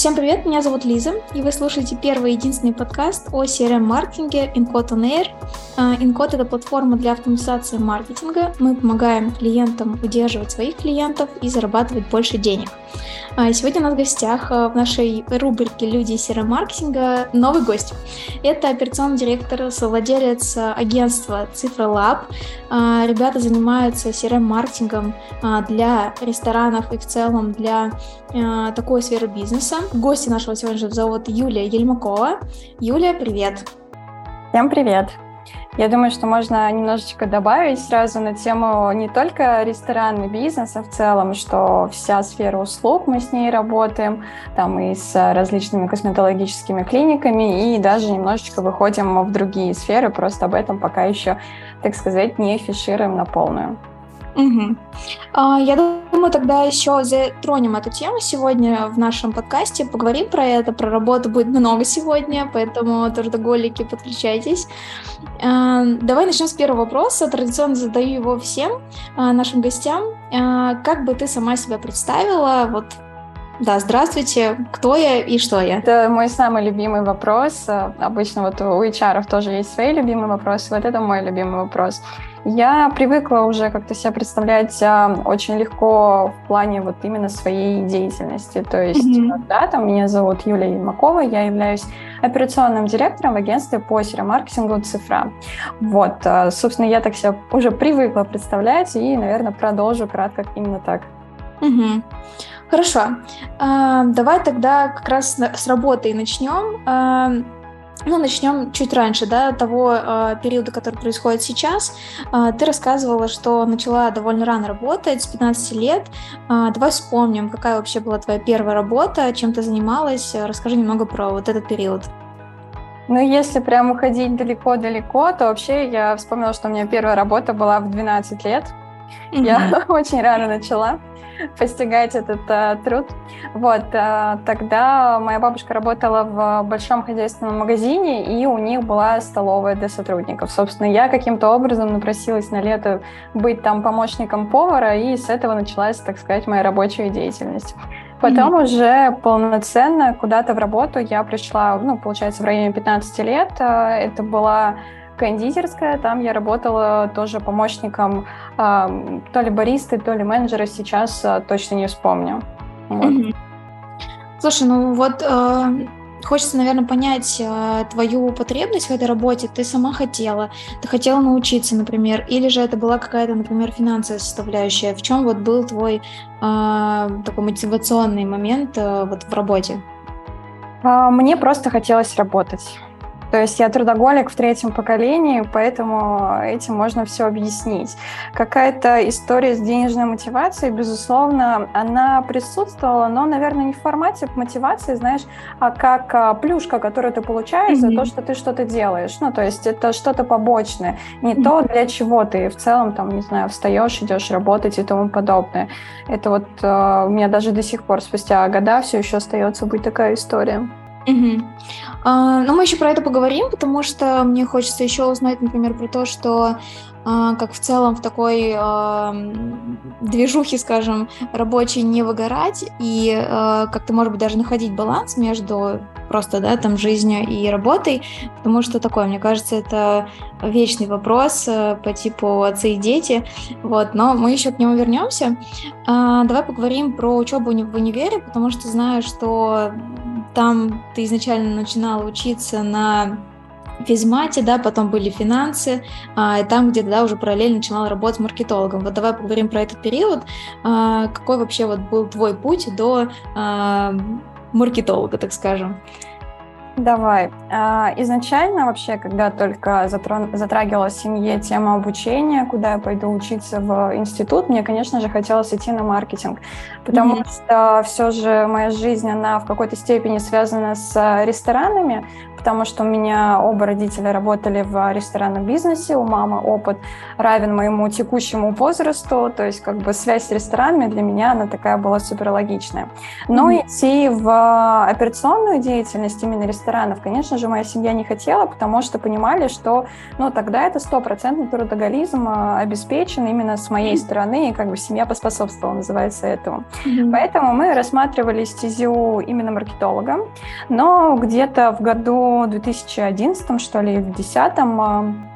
Всем привет, меня зовут Лиза, и вы слушаете первый единственный подкаст о CRM-маркетинге InCode On Air. InCode — это платформа для автоматизации маркетинга. Мы помогаем клиентам удерживать своих клиентов и зарабатывать больше денег. А, сегодня у нас в гостях в нашей рубрике «Люди CRM-маркетинга» новый гость. Это операционный директор, совладелец агентства Цифра Лаб. Ребята занимаются CRM-маркетингом для ресторанов и в целом для такой сферы бизнеса. Гости нашего сегодняшнего зовут Юлия Ельмакова. Юлия, привет! Всем привет! Я думаю, что можно немножечко добавить сразу на тему не только ресторанный бизнес, а в целом, что вся сфера услуг мы с ней работаем, там и с различными косметологическими клиниками, и даже немножечко выходим в другие сферы, просто об этом пока еще, так сказать, не афишируем на полную. Угу. Я думаю, тогда еще затронем эту тему сегодня в нашем подкасте, поговорим про это, про работу будет много сегодня, поэтому трудоголики, подключайтесь. А, давай начнем с первого вопроса. Традиционно задаю его всем а, нашим гостям. Как бы ты сама себя представила вот да, здравствуйте. Кто я и что я? Это мой самый любимый вопрос. Обычно вот у HR тоже есть свои любимые вопросы. Вот это мой любимый вопрос. Я привыкла уже как-то себя представлять а, очень легко в плане вот именно своей деятельности. То есть, mm-hmm. да, там меня зовут Юлия Ермакова, я являюсь операционным директором в агентстве по серомаркетингу «Цифра». Вот, а, собственно, я так себя уже привыкла представлять и, наверное, продолжу кратко именно так. Угу. Хорошо. А, давай тогда как раз с работы начнем. Ну, начнем чуть раньше, да, того э, периода, который происходит сейчас. Э, ты рассказывала, что начала довольно рано работать, с 15 лет. Э, давай вспомним, какая вообще была твоя первая работа, чем ты занималась. Расскажи немного про вот этот период. Ну, если прям уходить далеко-далеко, то вообще я вспомнила, что у меня первая работа была в 12 лет. Mm-hmm. Я очень рано начала постигать этот а, труд. Вот, а, тогда моя бабушка работала в большом хозяйственном магазине, и у них была столовая для сотрудников. Собственно, я каким-то образом напросилась на лето быть там помощником повара, и с этого началась, так сказать, моя рабочая деятельность. Потом mm-hmm. уже полноценно куда-то в работу я пришла, ну, получается, в районе 15 лет. А, это была кондитерская, там я работала тоже помощником э, то ли баристы, то ли менеджера, сейчас э, точно не вспомню. Вот. Mm-hmm. Слушай, ну вот э, хочется, наверное, понять э, твою потребность в этой работе. Ты сама хотела, ты хотела научиться, например, или же это была какая-то, например, финансовая составляющая. В чем вот был твой э, такой мотивационный момент э, вот в работе? Мне просто хотелось работать. То есть я трудоголик в третьем поколении, поэтому этим можно все объяснить. Какая-то история с денежной мотивацией, безусловно, она присутствовала, но, наверное, не в формате мотивации, знаешь, а как а, плюшка, которую ты получаешь mm-hmm. за то, что ты что-то делаешь. Ну, то есть это что-то побочное, не mm-hmm. то, для чего ты в целом, там, не знаю, встаешь, идешь работать и тому подобное. Это вот э, у меня даже до сих пор, спустя года, все еще остается быть такая история. Угу. А, ну, мы еще про это поговорим, потому что мне хочется еще узнать, например, про то, что а, как в целом в такой а, движухе, скажем, рабочей не выгорать и а, как-то, может быть, даже находить баланс между просто, да, там, жизнью и работой, потому что такое, мне кажется, это вечный вопрос а, по типу отцы и дети, вот, но мы еще к нему вернемся. А, давай поговорим про учебу в универе, потому что знаю, что там ты изначально начинала учиться на физмате, да, потом были финансы, а, и там где-то, да, уже параллельно начинала работать маркетологом. Вот давай поговорим про этот период. А, какой вообще вот был твой путь до а, маркетолога, так скажем? Давай. А, изначально вообще, когда только затрагивала в семье тема обучения, куда я пойду учиться в институт, мне, конечно же, хотелось идти на маркетинг, потому mm-hmm. что все же моя жизнь, она в какой-то степени связана с ресторанами, потому что у меня оба родителя работали в ресторанном бизнесе, у мамы опыт равен моему текущему возрасту, то есть как бы связь с ресторанами для меня она такая была супер логичная. Но mm-hmm. идти в операционную деятельность, именно ресторанов. Конечно же, моя семья не хотела, потому что понимали, что ну, тогда это стопроцентный трудоголизм а, обеспечен именно с моей стороны, и как бы семья поспособствовала, называется этому. Mm-hmm. Поэтому мы рассматривали стезю именно маркетолога, но где-то в году 2011, что ли, в 2010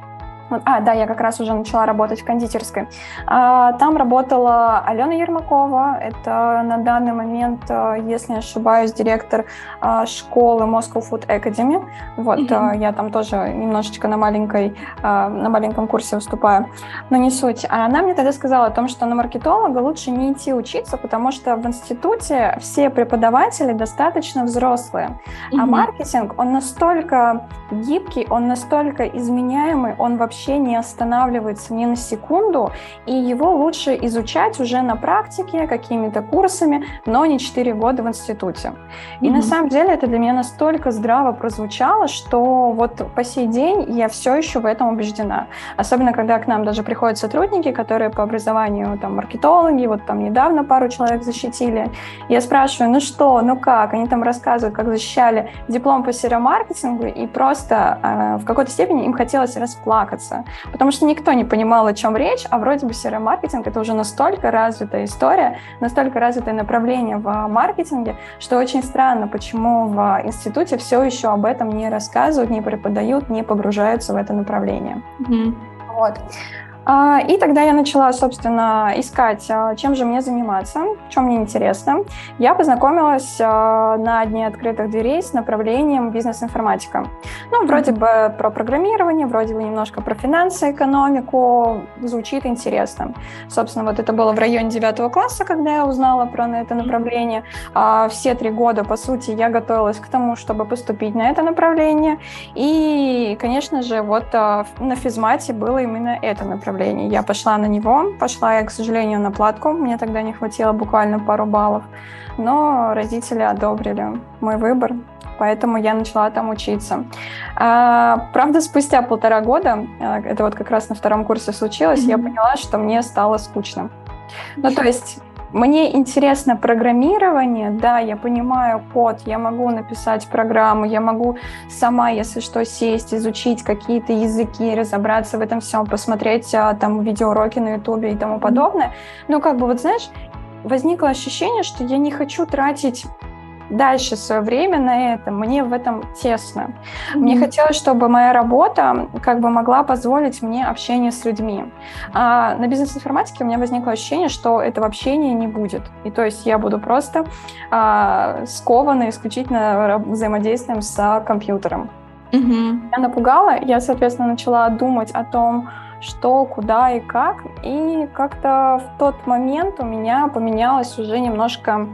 а, да, я как раз уже начала работать в кондитерской. А, там работала Алена Ермакова. Это на данный момент, э, если не ошибаюсь, директор а, школы Moscow Food Academy. Вот, mm-hmm. я там тоже немножечко на, маленькой, на маленьком курсе выступаю. Но не суть. А она мне тогда сказала о том, что на маркетолога лучше не идти учиться, потому что в институте все преподаватели достаточно взрослые. Mm-hmm. А маркетинг, он настолько гибкий, он настолько изменяемый, он вообще вообще не останавливается ни на секунду, и его лучше изучать уже на практике, какими-то курсами, но не 4 года в институте. И mm-hmm. на самом деле это для меня настолько здраво прозвучало, что вот по сей день я все еще в этом убеждена. Особенно, когда к нам даже приходят сотрудники, которые по образованию там маркетологи, вот там недавно пару человек защитили. Я спрашиваю, ну что, ну как? Они там рассказывают, как защищали диплом по серомаркетингу, и просто э, в какой-то степени им хотелось расплакаться заниматься, потому что никто не понимал, о чем речь, а вроде бы серый маркетинг это уже настолько развитая история, настолько развитое направление в маркетинге, что очень странно, почему в институте все еще об этом не рассказывают, не преподают, не погружаются в это направление. Mm-hmm. Вот. А, и тогда я начала, собственно, искать, а, чем же мне заниматься, чем мне интересно. Я познакомилась а, на дне открытых дверей с направлением бизнес-информатика. Ну, вроде бы про программирование, вроде бы немножко про финансы, экономику. Звучит интересно. Собственно, вот это было в районе девятого класса, когда я узнала про это направление. Все три года, по сути, я готовилась к тому, чтобы поступить на это направление. И, конечно же, вот на физмате было именно это направление направлении. Я пошла на него, пошла я, к сожалению, на платку, мне тогда не хватило буквально пару баллов, но родители одобрили мой выбор, поэтому я начала там учиться. А, правда, спустя полтора года, а, это вот как раз на втором курсе случилось, mm-hmm. я поняла, что мне стало скучно. Ну, то есть мне интересно программирование, да, я понимаю код, я могу написать программу, я могу сама, если что, сесть, изучить какие-то языки, разобраться в этом всем, посмотреть а, там видеоуроки на ютубе и тому подобное. Но как бы вот знаешь, возникло ощущение, что я не хочу тратить дальше свое время на это. Мне в этом тесно. Mm-hmm. Мне хотелось, чтобы моя работа как бы могла позволить мне общение с людьми. А на бизнес-информатике у меня возникло ощущение, что этого общения не будет. И то есть я буду просто а, скована исключительно взаимодействием с компьютером. Mm-hmm. Я напугала, я, соответственно, начала думать о том, что, куда и как. И как-то в тот момент у меня поменялось уже немножко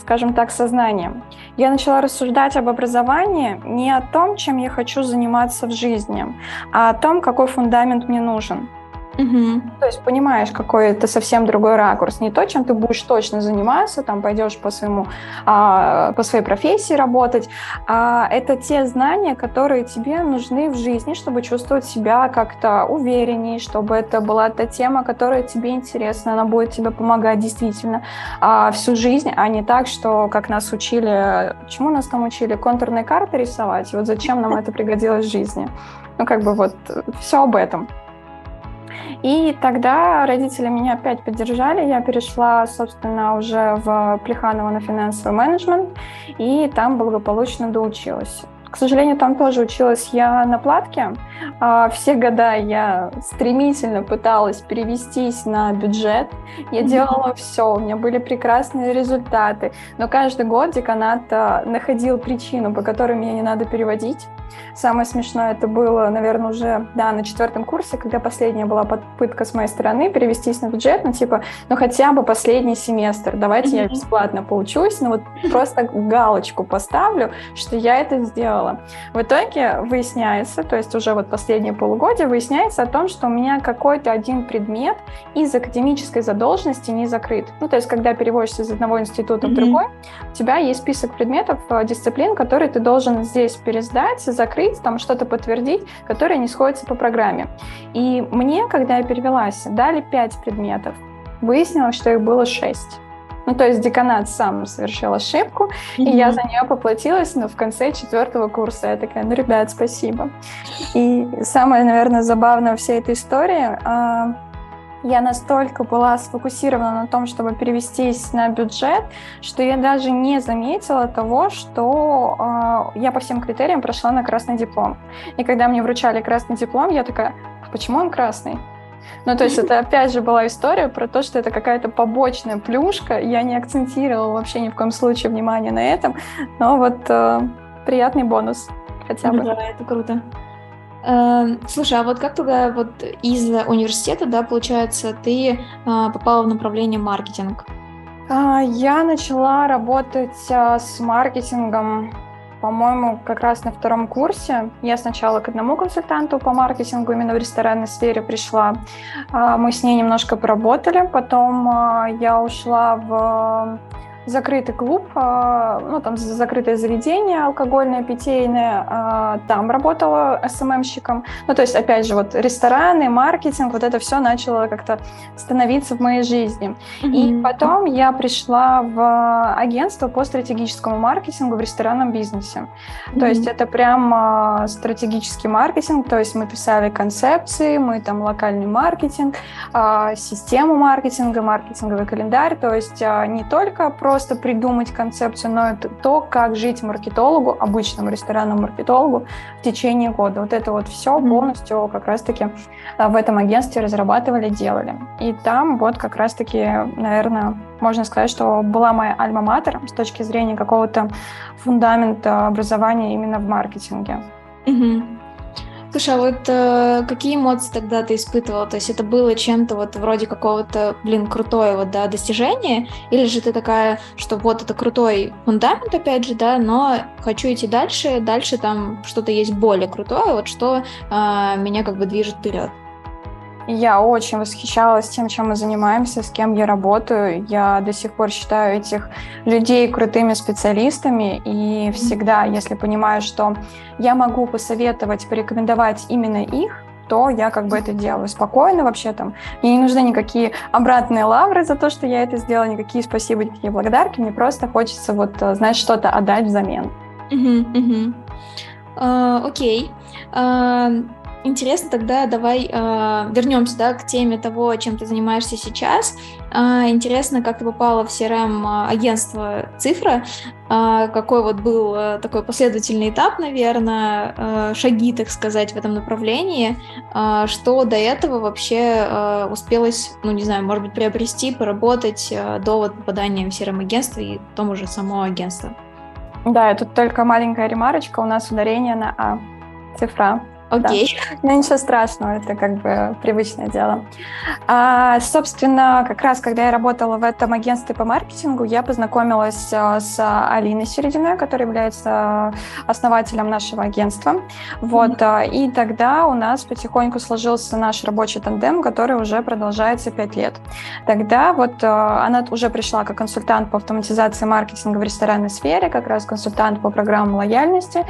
скажем так, сознанием. Я начала рассуждать об образовании не о том, чем я хочу заниматься в жизни, а о том, какой фундамент мне нужен. Угу. То есть понимаешь, какой это совсем другой ракурс. Не то, чем ты будешь точно заниматься, там пойдешь по своему, а, по своей профессии работать, а это те знания, которые тебе нужны в жизни, чтобы чувствовать себя как-то увереннее, чтобы это была та тема, которая тебе интересна, она будет тебе помогать действительно а, всю жизнь, а не так, что как нас учили, чему нас там учили, контурные карты рисовать, вот зачем нам это пригодилось в жизни. Ну, как бы вот все об этом. И тогда родители меня опять поддержали. Я перешла, собственно, уже в Плеханово на финансовый менеджмент, и там благополучно доучилась. К сожалению, там тоже училась я на платке. А, все года я стремительно пыталась перевестись на бюджет. Я делала все, у меня были прекрасные результаты. Но каждый год деканат а, находил причину, по которой меня не надо переводить. Самое смешное это было, наверное, уже да, на четвертом курсе, когда последняя была попытка с моей стороны перевестись на бюджет, ну типа, ну хотя бы последний семестр, давайте mm-hmm. я бесплатно поучусь, ну вот просто галочку поставлю, что я это сделала. В итоге выясняется, то есть уже вот последние полугодие выясняется о том, что у меня какой-то один предмет из академической задолженности не закрыт. Ну то есть когда переводишься из одного института mm-hmm. в другой, у тебя есть список предметов, э, дисциплин, которые ты должен здесь пересдать, закрыть, там что-то подтвердить, которые не сходятся по программе. И мне, когда я перевелась, дали 5 предметов. Выяснилось, что их было 6. Ну, то есть деканат сам совершил ошибку, mm-hmm. и я за нее поплатилась, но в конце четвертого курса я такая, ну, ребят, спасибо. И самое, наверное, забавное всей этой истории, а, я настолько была сфокусирована на том, чтобы перевестись на бюджет, что я даже не заметила того, что э, я по всем критериям прошла на красный диплом. И когда мне вручали красный диплом, я такая, «А почему он красный? Ну, то есть это опять же была история про то, что это какая-то побочная плюшка. Я не акцентировала вообще ни в коем случае внимание на этом, но вот э, приятный бонус хотя бы. Да, это круто. Эм, слушай, а вот как тогда вот из университета, да, получается, ты а, попала в направление маркетинг? А, я начала работать а, с маркетингом, по-моему, как раз на втором курсе. Я сначала к одному консультанту по маркетингу именно в ресторанной сфере пришла. Мы с ней немножко поработали, потом я ушла в закрытый клуб, а, ну, там закрытое заведение алкогольное, питейное, а, там работала СММщиком. Ну, то есть, опять же, вот рестораны, маркетинг, вот это все начало как-то становиться в моей жизни. Mm-hmm. И потом я пришла в агентство по стратегическому маркетингу в ресторанном бизнесе. Mm-hmm. То есть это прям а, стратегический маркетинг, то есть мы писали концепции, мы там локальный маркетинг, систему маркетинга, маркетинговый календарь, то есть не только про просто придумать концепцию, но это то, как жить маркетологу, обычному ресторанному маркетологу в течение года. Вот это вот все полностью как раз-таки а, в этом агентстве разрабатывали, делали. И там вот как раз-таки, наверное, можно сказать, что была моя альма-матер с точки зрения какого-то фундамента образования именно в маркетинге. Угу. Слушай, а вот э, какие эмоции тогда ты испытывала? То есть это было чем-то вот вроде какого-то, блин, крутое вот, да, достижение? Или же ты такая, что вот это крутой фундамент, опять же, да, но хочу идти дальше, дальше там что-то есть более крутое, вот что э, меня как бы движет вперед? Я очень восхищалась тем, чем мы занимаемся, с кем я работаю. Я до сих пор считаю этих людей крутыми специалистами. И всегда, если понимаю, что я могу посоветовать, порекомендовать именно их, то я как бы это делаю спокойно вообще там. Мне не нужны никакие обратные лавры за то, что я это сделала, никакие спасибо, никакие благодарки. Мне просто хочется вот, э, знать, что-то отдать взамен. Угу, угу. Uh, окей. Uh, Интересно, тогда давай э, вернемся да, к теме того, чем ты занимаешься сейчас. Э, интересно, как ты попала в CRM-агентство «Цифра», э, какой вот был э, такой последовательный этап, наверное, э, шаги, так сказать, в этом направлении, э, что до этого вообще э, успелось, ну, не знаю, может быть, приобрести, поработать э, до вот попадания в CRM-агентство и потом уже само агентство. Да, тут только маленькая ремарочка, у нас ударение на «а». Цифра. Окей. Да. Ну, ничего страшного, это как бы привычное дело. А, собственно, как раз, когда я работала в этом агентстве по маркетингу, я познакомилась а, с Алиной Серединой, которая является основателем нашего агентства. Вот, mm-hmm. и тогда у нас потихоньку сложился наш рабочий тандем, который уже продолжается пять лет. Тогда вот а, она уже пришла как консультант по автоматизации маркетинга в ресторанной сфере, как раз консультант по программам лояльности.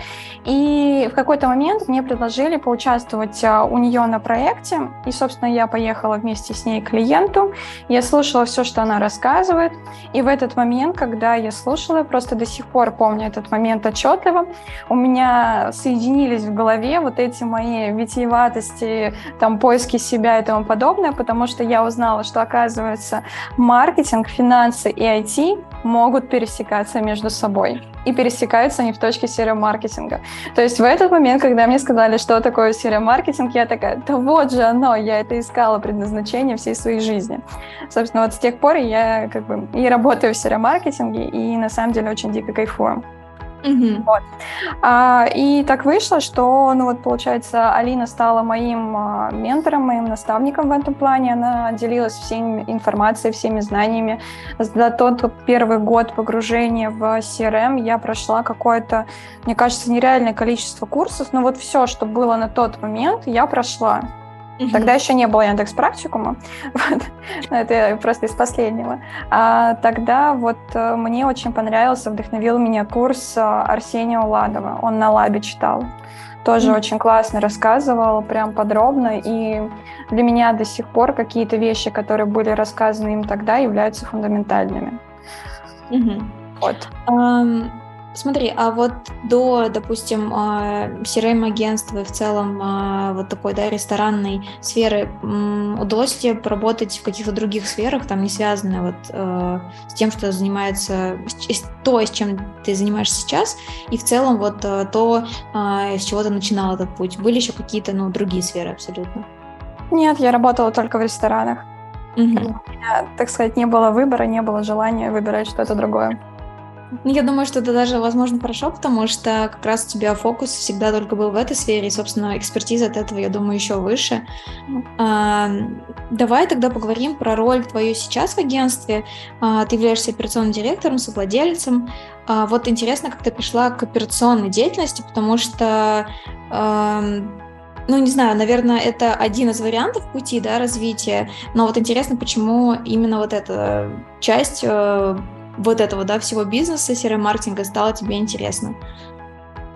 И в какой-то момент мне предложили предложили поучаствовать а, у нее на проекте. И, собственно, я поехала вместе с ней к клиенту. Я слушала все, что она рассказывает. И в этот момент, когда я слушала, просто до сих пор помню этот момент отчетливо, у меня соединились в голове вот эти мои витиеватости, там, поиски себя и тому подобное, потому что я узнала, что, оказывается, маркетинг, финансы и IT могут пересекаться между собой. И пересекаются они в точке серия-маркетинга. То есть в этот момент, когда мне сказали, что такое серия-маркетинг, я такая, да вот же оно, я это искала предназначение всей своей жизни. Собственно, вот с тех пор я как бы и работаю в серия-маркетинге, и на самом деле очень дико кайфую. Угу. Вот. А, и так вышло, что, ну вот, получается, Алина стала моим а, ментором, моим наставником в этом плане. Она делилась всей информацией, всеми знаниями. За тот первый год погружения в CRM я прошла какое-то, мне кажется, нереальное количество курсов, но вот все, что было на тот момент, я прошла. Mm-hmm. Тогда еще не было Яндекс практикума, вот. это просто из последнего. А тогда вот э, мне очень понравился, вдохновил меня курс э, Арсения Уладова. Он на лабе читал. Тоже mm-hmm. очень классно рассказывал, прям подробно. И для меня до сих пор какие-то вещи, которые были рассказаны им тогда, являются фундаментальными. Угу. Вот. Um, смотри, а вот до, допустим, CRM-агентства и в целом а, вот такой, да, ресторанной сферы, удалось тебе поработать в каких-то других сферах, там не связанные вот э, с тем, что занимается, то, с чем ты занимаешься сейчас, и в целом вот э, то, а, с чего ты начинал этот путь? Были еще какие-то, ну, другие сферы абсолютно? Нет, я работала только в ресторанах. Угу. У меня, так сказать, не было выбора, не было желания выбирать что-то другое. Ну, я думаю, что это даже, возможно, хорошо, потому что как раз у тебя фокус всегда только был в этой сфере, и, собственно, экспертиза от этого, я думаю, еще выше. А, давай тогда поговорим про роль твою сейчас в агентстве. А, ты являешься операционным директором, совладельцем. А, вот интересно, как ты пришла к операционной деятельности, потому что ну, не знаю, наверное, это один из вариантов пути, да, развития, но вот интересно, почему именно вот эта часть э, вот этого, да, всего бизнеса, серый-маркетинга стало тебе интересно?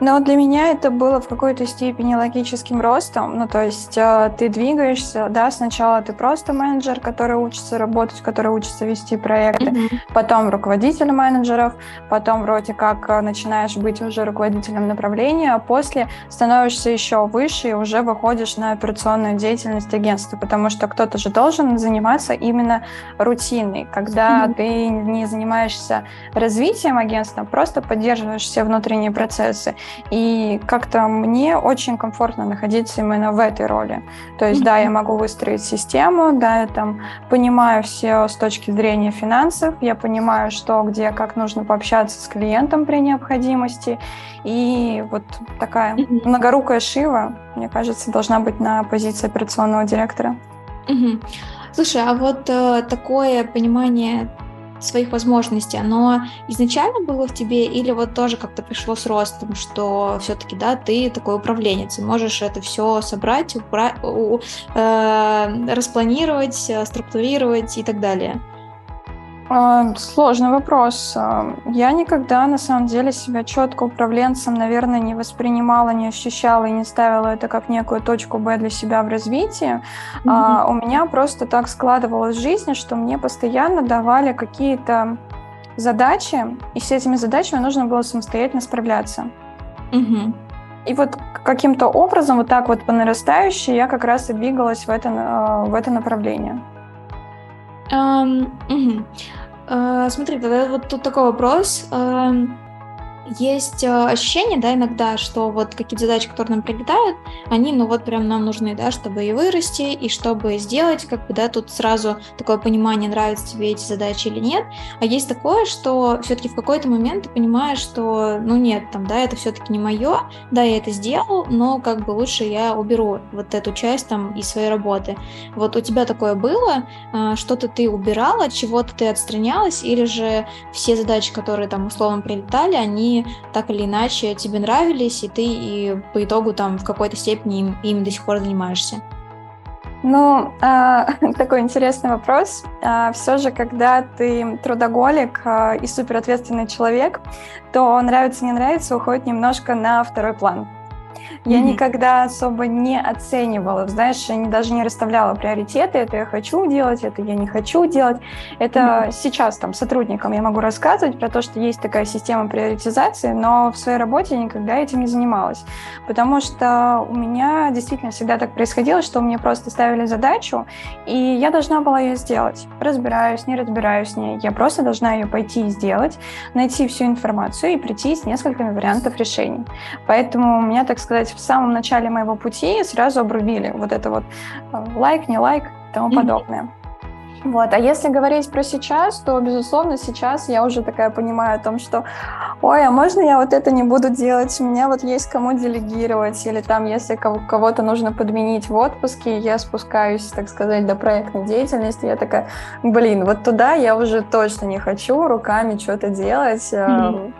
Но для меня это было в какой-то степени логическим ростом. Ну, то есть э, ты двигаешься, да, сначала ты просто менеджер, который учится работать, который учится вести проекты, mm-hmm. потом руководитель менеджеров, потом вроде как э, начинаешь быть уже руководителем направления, а после становишься еще выше и уже выходишь на операционную деятельность агентства, потому что кто-то же должен заниматься именно рутиной, когда mm-hmm. ты не занимаешься развитием агентства, просто поддерживаешь все внутренние процессы. И как-то мне очень комфортно находиться именно в этой роли. То есть, mm-hmm. да, я могу выстроить систему, да, я там понимаю все с точки зрения финансов, я понимаю, что, где, как нужно пообщаться с клиентом при необходимости. И вот такая mm-hmm. многорукая Шива, мне кажется, должна быть на позиции операционного директора. Слушай, а вот э, такое понимание своих возможностей, оно изначально было в тебе или вот тоже как-то пришло с ростом, что все-таки, да, ты такой управленец, и можешь это все собрать, упра... э, распланировать, э, структурировать и так далее? А, сложный вопрос. А, я никогда, на самом деле, себя четко управленцем, наверное, не воспринимала, не ощущала и не ставила это как некую точку Б для себя в развитии. Mm-hmm. У меня просто так складывалось в жизни, что мне постоянно давали какие-то задачи, и с этими задачами нужно было самостоятельно справляться. Mm-hmm. И вот каким-то образом, вот так вот по нарастающей, я как раз и двигалась в это, в это направление. Um, угу. Uh, смотри, тогда вот тут такой вопрос. Есть э, ощущение, да, иногда, что вот какие-то задачи, которые нам прилетают, они, ну вот прям нам нужны, да, чтобы и вырасти, и чтобы сделать, как бы, да, тут сразу такое понимание, нравятся тебе эти задачи или нет. А есть такое, что все-таки в какой-то момент ты понимаешь, что, ну нет, там, да, это все-таки не мое, да, я это сделал, но как бы лучше я уберу вот эту часть там из своей работы. Вот у тебя такое было, э, что-то ты убирала, от чего-то ты отстранялась, или же все задачи, которые там условно прилетали, они так или иначе тебе нравились, и ты и по итогу там в какой-то степени им, им до сих пор занимаешься? Ну, э, такой интересный вопрос. Э, все же, когда ты трудоголик э, и суперответственный человек, то нравится, не нравится, уходит немножко на второй план. Я mm-hmm. никогда особо не оценивала, знаешь, я даже не расставляла приоритеты, это я хочу делать, это я не хочу делать. Это mm-hmm. сейчас там сотрудникам я могу рассказывать про то, что есть такая система приоритизации, но в своей работе я никогда этим не занималась, потому что у меня действительно всегда так происходило, что мне просто ставили задачу, и я должна была ее сделать. Разбираюсь, не разбираюсь с ней, я просто должна ее пойти и сделать, найти всю информацию и прийти с несколькими вариантов решений. Поэтому у меня, так сказать, в самом начале моего пути сразу обрубили вот это вот э, лайк, не лайк и тому mm-hmm. подобное. Вот. А если говорить про сейчас, то, безусловно, сейчас я уже такая понимаю о том, что, ой, а можно я вот это не буду делать? У меня вот есть кому делегировать, или там, если кого-то нужно подменить в отпуске, я спускаюсь, так сказать, до проектной деятельности, я такая, блин, вот туда я уже точно не хочу руками что-то делать. Mm-hmm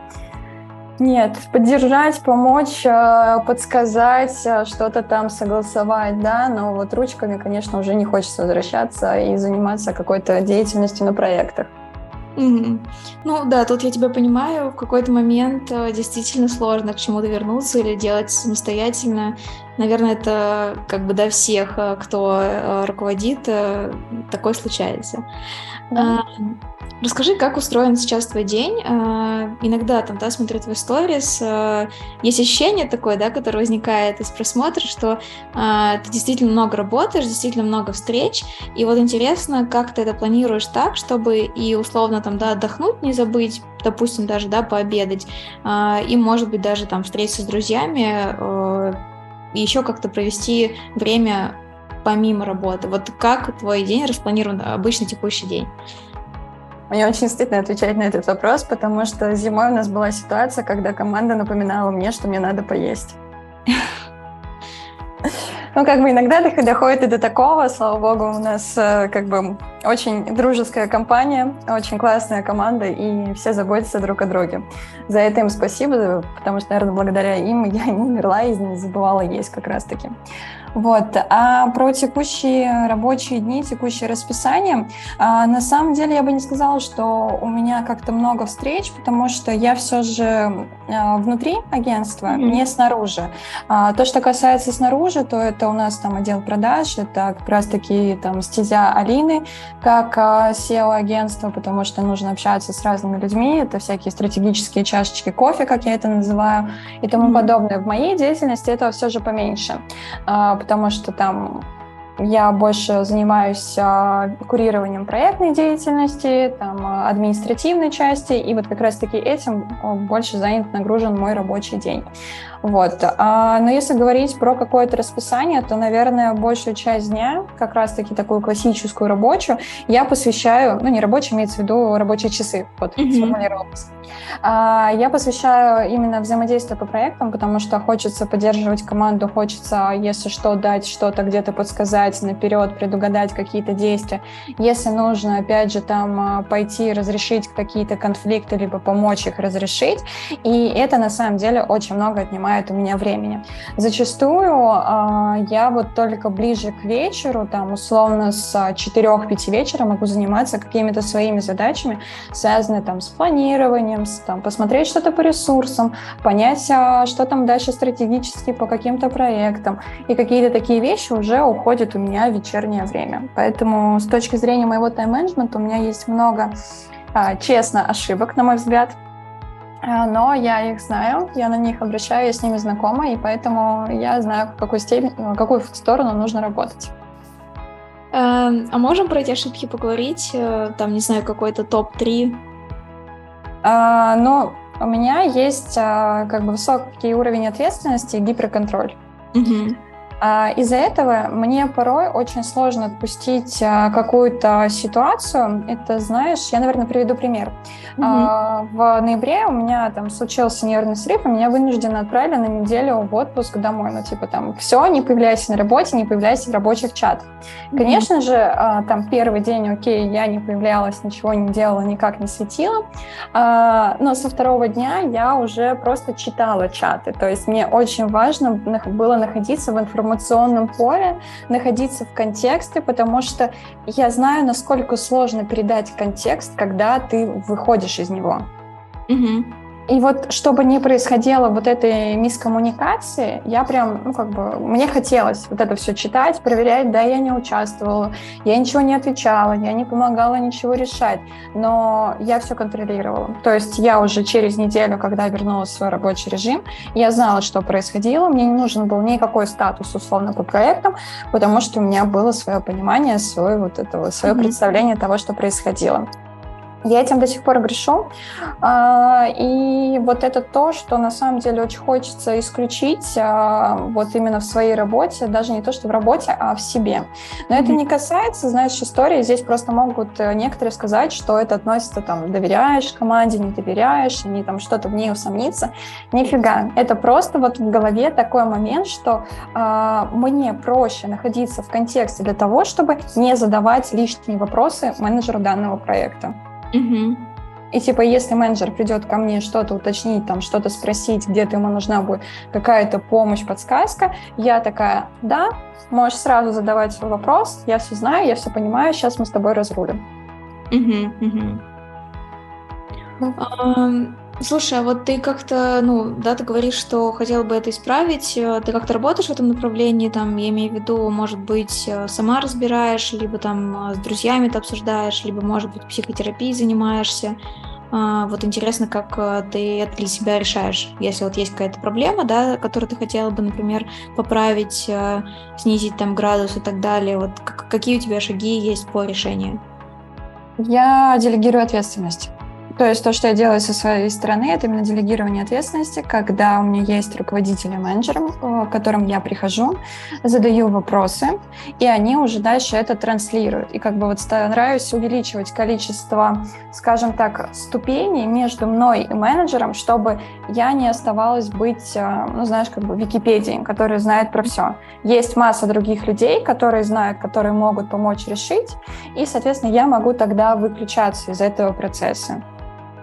нет, поддержать, помочь, э, подсказать, э, что-то там согласовать, да, но вот ручками, конечно, уже не хочется возвращаться и заниматься какой-то деятельностью на проектах. Mm-hmm. Ну да, тут я тебя понимаю, в какой-то момент э, действительно сложно к чему-то вернуться или делать самостоятельно. Наверное, это как бы до всех, э, кто э, руководит, э, такое случается. Да. Расскажи, как устроен сейчас твой день. Иногда там, да, смотрю твои сторис, есть ощущение такое, да, которое возникает из просмотра, что ты действительно много работаешь, действительно много встреч, и вот интересно, как ты это планируешь так, чтобы и условно там, да, отдохнуть, не забыть, допустим, даже, да, пообедать, и, может быть, даже там встретиться с друзьями, еще как-то провести время помимо работы. Вот как твой день распланирован, обычно текущий день? Мне очень стыдно отвечать на этот вопрос, потому что зимой у нас была ситуация, когда команда напоминала мне, что мне надо поесть. Ну, как бы иногда доходит и до такого, слава богу, у нас э, как бы очень дружеская компания, очень классная команда, и все заботятся друг о друге. За это им спасибо, потому что, наверное, благодаря им я не умерла и не забывала есть как раз-таки. Вот. А про текущие рабочие дни, текущее расписание, а, на самом деле я бы не сказала, что у меня как-то много встреч, потому что я все же а, внутри агентства, mm-hmm. не снаружи. А, то, что касается снаружи, то это у нас там отдел продаж, это как раз-таки там стезя Алины, как SEO-агентство, потому что нужно общаться с разными людьми, это всякие стратегические чашечки кофе, как я это называю, и тому mm-hmm. подобное. В моей деятельности это все же поменьше потому что там я больше занимаюсь а, курированием проектной деятельности, там, а, административной части, и вот как раз-таки этим больше занят, нагружен мой рабочий день. Вот. А, но если говорить про какое-то расписание, то, наверное, большую часть дня, как раз-таки такую классическую рабочую, я посвящаю, ну, не рабочую, имеется в виду рабочие часы, вот, mm-hmm. сформулировалась. А, я посвящаю именно взаимодействию по проектам, потому что хочется поддерживать команду, хочется, если что, дать что-то где-то подсказать наперед, предугадать какие-то действия. Если нужно, опять же, там а, пойти разрешить какие-то конфликты, либо помочь их разрешить. И это на самом деле очень много отнимает занимает у меня времени. Зачастую э, я вот только ближе к вечеру, там условно с 4-5 вечера могу заниматься какими-то своими задачами, связанными там с планированием, с, там, посмотреть что-то по ресурсам, понять, а, что там дальше стратегически по каким-то проектам. И какие-то такие вещи уже уходят у меня в вечернее время. Поэтому с точки зрения моего тайм-менеджмента у меня есть много а, честно ошибок, на мой взгляд, а, но я их знаю, я на них обращаю, я с ними знакома, и поэтому я знаю, в какую, степень, в какую сторону нужно работать. Эм, а можем про эти ошибки поговорить? Э, там, не знаю, какой-то топ-3? А, ну, у меня есть а, как бы высокий уровень ответственности и гиперконтроль. Угу. А, из-за этого мне порой очень сложно отпустить а, какую-то ситуацию. Это, знаешь, я, наверное, приведу пример. Mm-hmm. В ноябре у меня там случился нервный срыв, и меня вынужденно отправили на неделю в отпуск домой. Ну, типа там, все, не появляйся на работе, не появляйся в рабочих чатах. Конечно же, там первый день, окей, я не появлялась, ничего не делала, никак не светила. Но со второго дня я уже просто читала чаты. То есть мне очень важно было находиться в информационном информационном поле, находиться в контексте, потому что я знаю, насколько сложно передать контекст, когда ты выходишь из него. Угу. И вот, чтобы не происходило вот этой мискоммуникации, я прям, ну, как бы, мне хотелось вот это все читать, проверять, да, я не участвовала, я ничего не отвечала, я не помогала ничего решать, но я все контролировала. То есть я уже через неделю, когда вернулась в свой рабочий режим, я знала, что происходило, мне не нужен был никакой статус, условно, по проектам, потому что у меня было свое понимание, свое вот этого, свое mm-hmm. представление того, что происходило. Я этим до сих пор грешу. А, и вот это то, что на самом деле очень хочется исключить а, вот именно в своей работе, даже не то, что в работе, а в себе. Но mm-hmm. это не касается, знаешь, истории. Здесь просто могут э, некоторые сказать, что это относится там, доверяешь команде, не доверяешь, они там что-то в ней усомниться. Нифига. Это просто вот в голове такой момент, что э, мне проще находиться в контексте для того, чтобы не задавать лишние вопросы менеджеру данного проекта. Угу. И типа, если менеджер придет ко мне что-то уточнить, там что-то спросить, где-то ему нужна будет какая-то помощь, подсказка, я такая, да, можешь сразу задавать свой вопрос, я все знаю, я все понимаю, сейчас мы с тобой разрулим. Угу, угу. Слушай, а вот ты как-то, ну, да, ты говоришь, что хотела бы это исправить. Э, ты как-то работаешь в этом направлении, там, я имею в виду, может быть, э, сама разбираешь, либо там э, с друзьями ты обсуждаешь, либо, может быть, психотерапией занимаешься. А, вот интересно, как ты это для себя решаешь. Если вот есть какая-то проблема, да, которую ты хотела бы, например, поправить, снизить там градус и так далее, вот какие у тебя шаги есть по решению? Я делегирую ответственность. То есть то, что я делаю со своей стороны, это именно делегирование ответственности, когда у меня есть руководитель и менеджер, э, к которым я прихожу, задаю вопросы, и они уже дальше это транслируют. И как бы вот стараюсь увеличивать количество, скажем так, ступеней между мной и менеджером, чтобы я не оставалась быть, э, ну, знаешь, как бы Википедией, которая знает про все. Есть масса других людей, которые знают, которые могут помочь решить, и, соответственно, я могу тогда выключаться из этого процесса.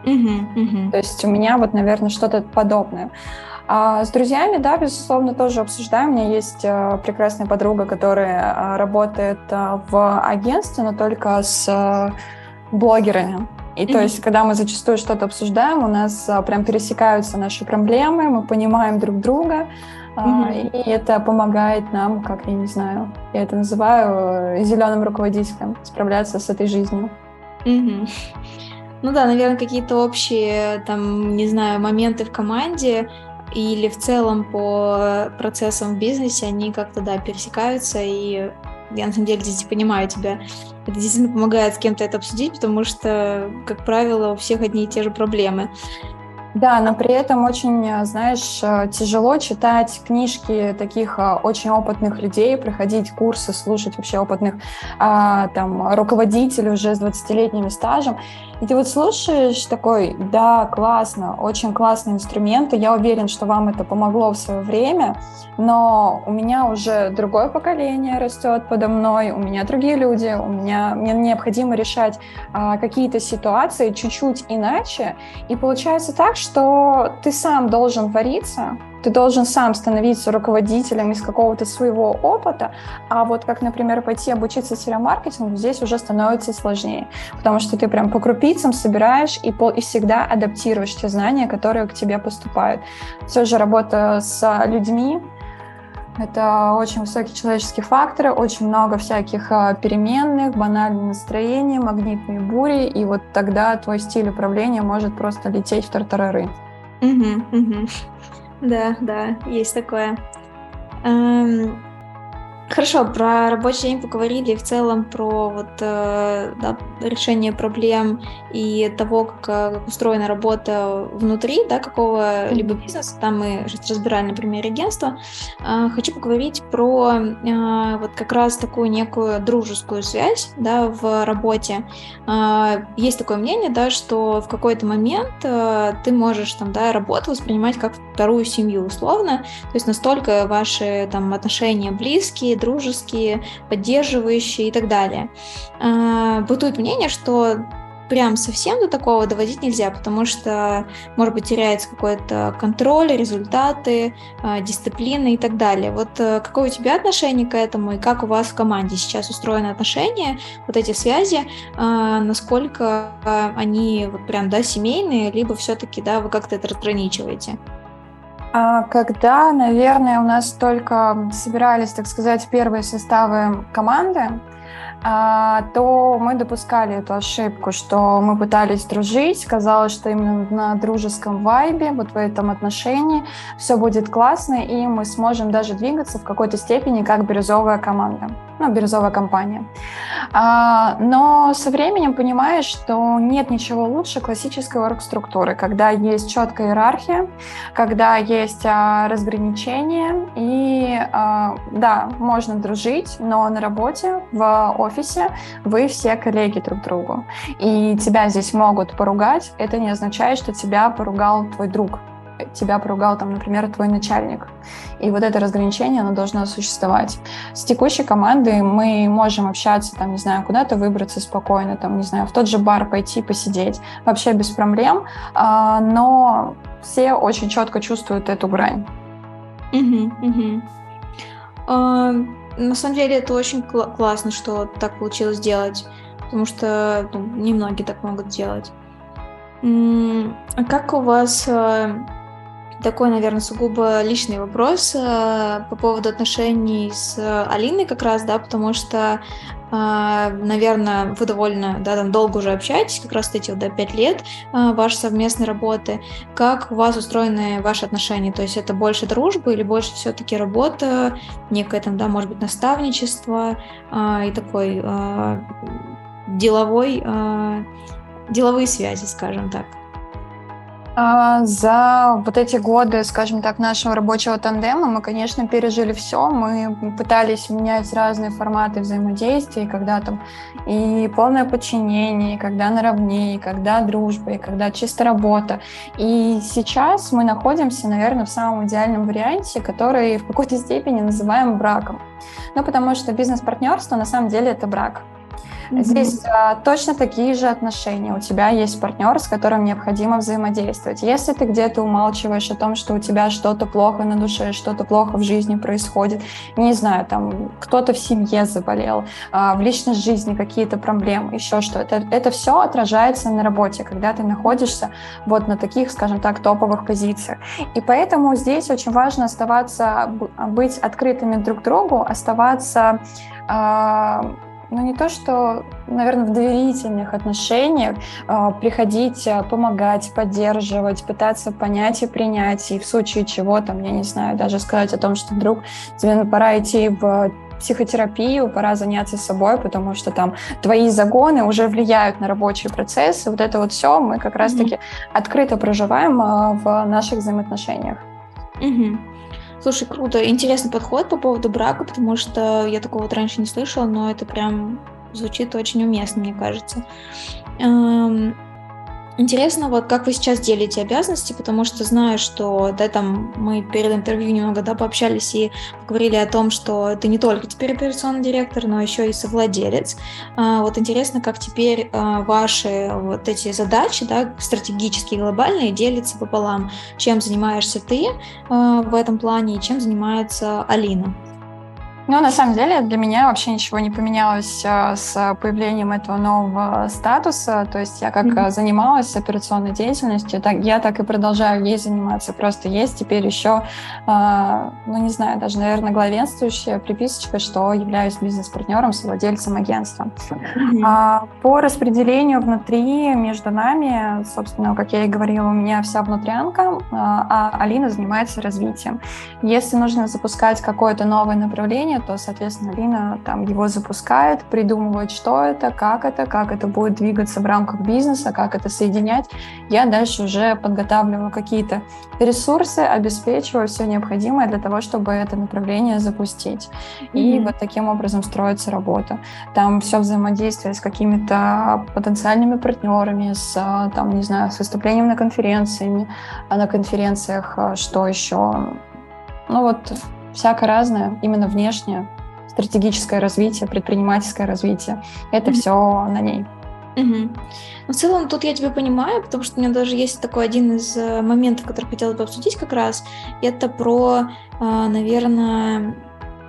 Угу, угу. То есть у меня вот, наверное, что-то подобное. А с друзьями, да, безусловно, тоже обсуждаем. У меня есть э, прекрасная подруга, которая э, работает э, в агентстве, но только с блогерами. И mm-hmm. то есть, когда мы зачастую что-то обсуждаем, у нас прям пересекаются наши проблемы, мы понимаем друг друга, mm-hmm. и это помогает нам, как я не знаю, я это называю зеленым руководителем, справляться с этой жизнью. Mm-hmm. Ну да, наверное, какие-то общие, там, не знаю, моменты в команде или в целом по процессам в бизнесе, они как-то, да, пересекаются, и я на самом деле здесь понимаю тебя. Это действительно помогает с кем-то это обсудить, потому что, как правило, у всех одни и те же проблемы. Да, но при этом очень, знаешь, тяжело читать книжки таких э, очень опытных людей, проходить курсы, слушать вообще опытных а, там руководителей уже с 20-летним стажем. И ты вот слушаешь такой, да, классно, очень классный инструмент, и я уверен, что вам это помогло в свое время, но у меня уже другое поколение растет подо мной, у меня другие люди, у меня мне необходимо решать а, какие-то ситуации чуть-чуть иначе, и получается так, что ты сам должен вариться, ты должен сам становиться руководителем из какого-то своего опыта, а вот как, например, пойти обучиться телемаркетингу, здесь уже становится сложнее, потому что ты прям по крупицам собираешь и, по, и всегда адаптируешь те знания, которые к тебе поступают. Все же работа с людьми, это очень высокие человеческие факторы, очень много всяких а, переменных, банальное настроение, магнитные бури, и вот тогда твой стиль управления может просто лететь в тартарары. Угу, угу. Да, да, есть такое. Эм, Хорошо, про рабочий день поговорили, в целом про вот, э, да, решение проблем и того, как, э, как устроена работа внутри да, какого-либо бизнеса. Там мы разбирали на примере агентства. Хочу поговорить про э, вот как раз такую некую дружескую связь да, в работе. Э, есть такое мнение, да, что в какой-то момент ты можешь там, да, работу воспринимать как вторую семью условно, то есть настолько ваши там отношения близкие, дружеские, поддерживающие и так далее. А, бытует мнение, что прям совсем до такого доводить нельзя, потому что, может быть, теряется какой-то контроль, результаты, а, дисциплина и так далее. Вот э, какое у тебя отношение к этому и как у вас в команде сейчас устроены отношения, вот эти связи, насколько они вот прям, да, семейные, либо все-таки, да, вы как-то это разграничиваете? А когда, наверное, у нас только собирались, так сказать, первые составы команды, то мы допускали эту ошибку, что мы пытались дружить, казалось, что именно на дружеском вайбе, вот в этом отношении все будет классно, и мы сможем даже двигаться в какой-то степени как бирюзовая команда, ну, бирюзовая компания. А, но со временем понимаешь, что нет ничего лучше классической орг-структуры, когда есть четкая иерархия, когда есть а, разграничение, и да, можно дружить, но на работе, в офисе вы все коллеги друг другу. И тебя здесь могут поругать. Это не означает, что тебя поругал твой друг тебя поругал, там, например, твой начальник. И вот это разграничение, оно должно существовать. С текущей командой мы можем общаться, там, не знаю, куда-то выбраться спокойно, там, не знаю, в тот же бар пойти посидеть, вообще без проблем, а, но все очень четко чувствуют эту грань. Угу, угу. На самом деле это очень кл- классно, что так получилось сделать, потому что ну, немногие так могут делать. А как у вас э, такой, наверное, сугубо личный вопрос э, по поводу отношений с Алиной как раз, да, потому что, э, наверное, вы довольно, да, там долго уже общаетесь, как раз эти да, пять лет э, вашей совместной работы. Как у вас устроены ваши отношения? То есть это больше дружба или больше все-таки работа, некое там, да, может быть, наставничество и такой деловой, деловые связи, скажем так? А, за вот эти годы, скажем так, нашего рабочего тандема мы, конечно, пережили все. Мы пытались менять разные форматы взаимодействия, когда там и полное подчинение, и когда наравне, и когда дружба, и когда чисто работа. И сейчас мы находимся, наверное, в самом идеальном варианте, который в какой-то степени называем браком. Ну, потому что бизнес-партнерство на самом деле это брак. Mm-hmm. Здесь а, точно такие же отношения. У тебя есть партнер, с которым необходимо взаимодействовать. Если ты где-то умалчиваешь о том, что у тебя что-то плохо на душе, что-то плохо в жизни происходит, не знаю, там кто-то в семье заболел, а, в личной жизни какие-то проблемы, еще что-то, это, это все отражается на работе, когда ты находишься вот на таких, скажем так, топовых позициях. И поэтому здесь очень важно оставаться, быть открытыми друг другу, оставаться а, ну, не то, что, наверное, в доверительных отношениях э, приходить, э, помогать, поддерживать, пытаться понять и принять, и в случае чего, там, я не знаю, даже сказать о том, что вдруг тебе пора идти в психотерапию, пора заняться собой, потому что там твои загоны уже влияют на рабочие процессы. Вот это вот все мы как раз-таки mm-hmm. открыто проживаем э, в наших взаимоотношениях. Mm-hmm. Слушай, круто. Интересный подход по поводу брака, потому что я такого вот раньше не слышала, но это прям звучит очень уместно, мне кажется. Интересно, вот как вы сейчас делите обязанности, потому что знаю, что да, там мы перед интервью немного да, пообщались и говорили о том, что ты не только теперь операционный директор, но еще и совладелец. А, вот интересно, как теперь а, ваши вот эти задачи, да, стратегические, глобальные, делятся пополам. Чем занимаешься ты а, в этом плане и чем занимается Алина? Ну, на самом деле, для меня вообще ничего не поменялось а, с появлением этого нового статуса. То есть я как mm-hmm. занималась операционной деятельностью, так, я так и продолжаю ей заниматься. Просто есть теперь еще, а, ну, не знаю, даже, наверное, главенствующая приписочка, что являюсь бизнес-партнером, совладельцем агентства. Mm-hmm. А, по распределению внутри, между нами, собственно, как я и говорила, у меня вся внутрянка, а, а Алина занимается развитием. Если нужно запускать какое-то новое направление, то, соответственно, Лина там его запускает, придумывает, что это, как это, как это будет двигаться в рамках бизнеса, как это соединять. Я дальше уже подготавливаю какие-то ресурсы, обеспечиваю все необходимое для того, чтобы это направление запустить. И mm-hmm. вот таким образом строится работа. Там все взаимодействие с какими-то потенциальными партнерами, с, там, не знаю, с выступлением на конференциями, а на конференциях а, что еще? Ну вот всяко разное, именно внешнее, стратегическое развитие, предпринимательское развитие. Это mm-hmm. все на ней. Угу. в целом тут я тебя понимаю, потому что у меня даже есть такой один из э, моментов, который хотела бы обсудить как раз. Это про, э, наверное,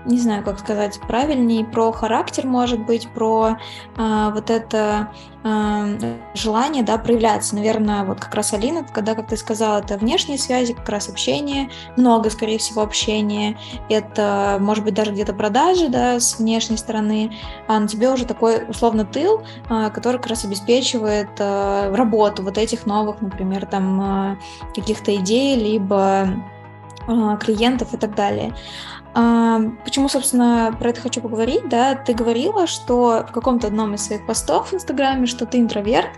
не знаю, как сказать правильнее, про характер, может быть, про э, вот это э, желание, да, проявляться. Наверное, вот как раз Алина, когда, как ты сказала, это внешние связи, как раз общение, много, скорее всего, общения, это, может быть, даже где-то продажи, да, с внешней стороны, а на тебе уже такой, условно, тыл, э, который как раз обеспечивает э, работу вот этих новых, например, там, э, каких-то идей, либо клиентов и так далее. Почему, собственно, про это хочу поговорить, да, ты говорила, что в каком-то одном из своих постов в Инстаграме, что ты интроверт,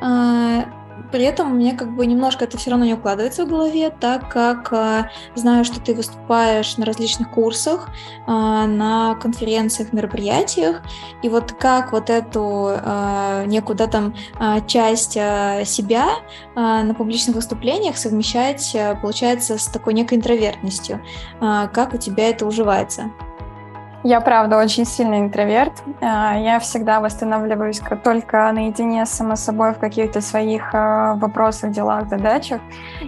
а, при этом мне как бы немножко это все равно не укладывается в голове, так как э, знаю, что ты выступаешь на различных курсах, э, на конференциях, мероприятиях, и вот как вот эту э, некую да, там э, часть э, себя э, на публичных выступлениях совмещать, получается, с такой некой интровертностью, как у тебя это уживается? Я, правда, очень сильный интроверт. А, я всегда восстанавливаюсь только наедине с самой собой в каких-то своих а, вопросах, делах, задачах.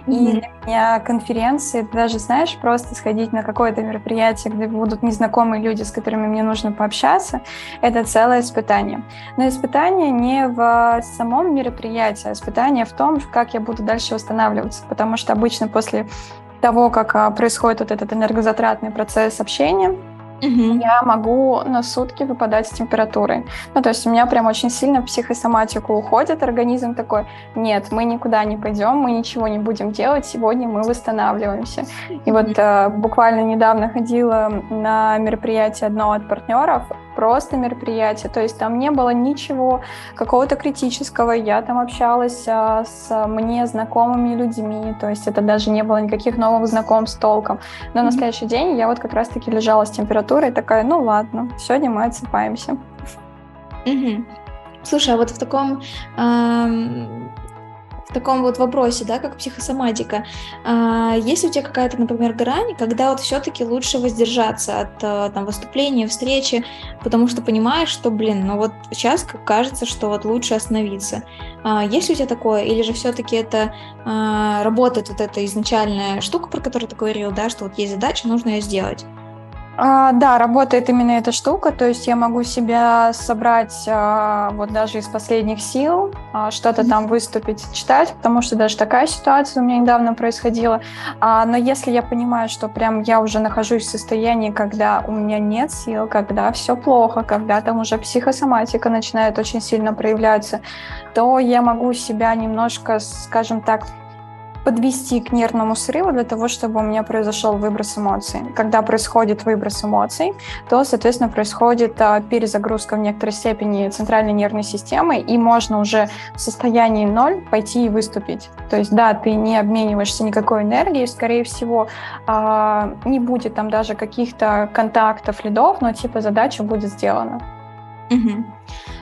И для меня конференции, даже, знаешь, просто сходить на какое-то мероприятие, где будут незнакомые люди, с которыми мне нужно пообщаться, это целое испытание. Но испытание не в самом мероприятии, а испытание в том, как я буду дальше восстанавливаться. Потому что обычно после того, как а, происходит вот этот энергозатратный процесс общения, угу. я могу на сутки выпадать с температурой. Ну, то есть у меня прям очень сильно психосоматику уходит организм такой, нет, мы никуда не пойдем, мы ничего не будем делать, сегодня мы восстанавливаемся. И вот э, буквально недавно ходила на мероприятие одного от партнеров, просто мероприятие, то есть там не было ничего какого-то критического, я там общалась а, с мне знакомыми людьми, то есть это даже не было никаких новых знакомств толком. Но mm-hmm. на следующий день я вот как раз-таки лежала с температурой, такая, ну ладно, сегодня мы отсыпаемся. Mm-hmm. Слушай, а вот в таком эм, таком вот вопросе, да, как психосоматика, а, есть у тебя какая-то, например, грань, когда вот все-таки лучше воздержаться от а, там выступления, встречи, потому что понимаешь, что, блин, ну вот сейчас кажется, что вот лучше остановиться. А, есть ли у тебя такое, или же все-таки это работает вот эта изначальная штука, про которую ты говорил, да, что вот есть задача, нужно ее сделать? А, да, работает именно эта штука, то есть я могу себя собрать а, вот даже из последних сил, а, что-то там выступить, читать, потому что даже такая ситуация у меня недавно происходила. А, но если я понимаю, что прям я уже нахожусь в состоянии, когда у меня нет сил, когда все плохо, когда там уже психосоматика начинает очень сильно проявляться, то я могу себя немножко, скажем так, подвести к нервному срыву для того, чтобы у меня произошел выброс эмоций. Когда происходит выброс эмоций, то, соответственно, происходит а, перезагрузка в некоторой степени центральной нервной системы, и можно уже в состоянии ноль пойти и выступить. То есть, да, ты не обмениваешься никакой энергией, скорее всего, а, не будет там даже каких-то контактов, лидов, но типа задача будет сделана. Угу.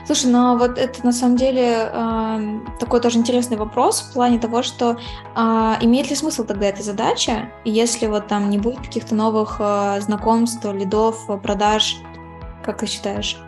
Слушай, ну вот это на самом деле э, такой тоже интересный вопрос в плане того, что э, имеет ли смысл тогда эта задача, если вот там не будет каких-то новых э, знакомств, лидов, продаж, как ты считаешь?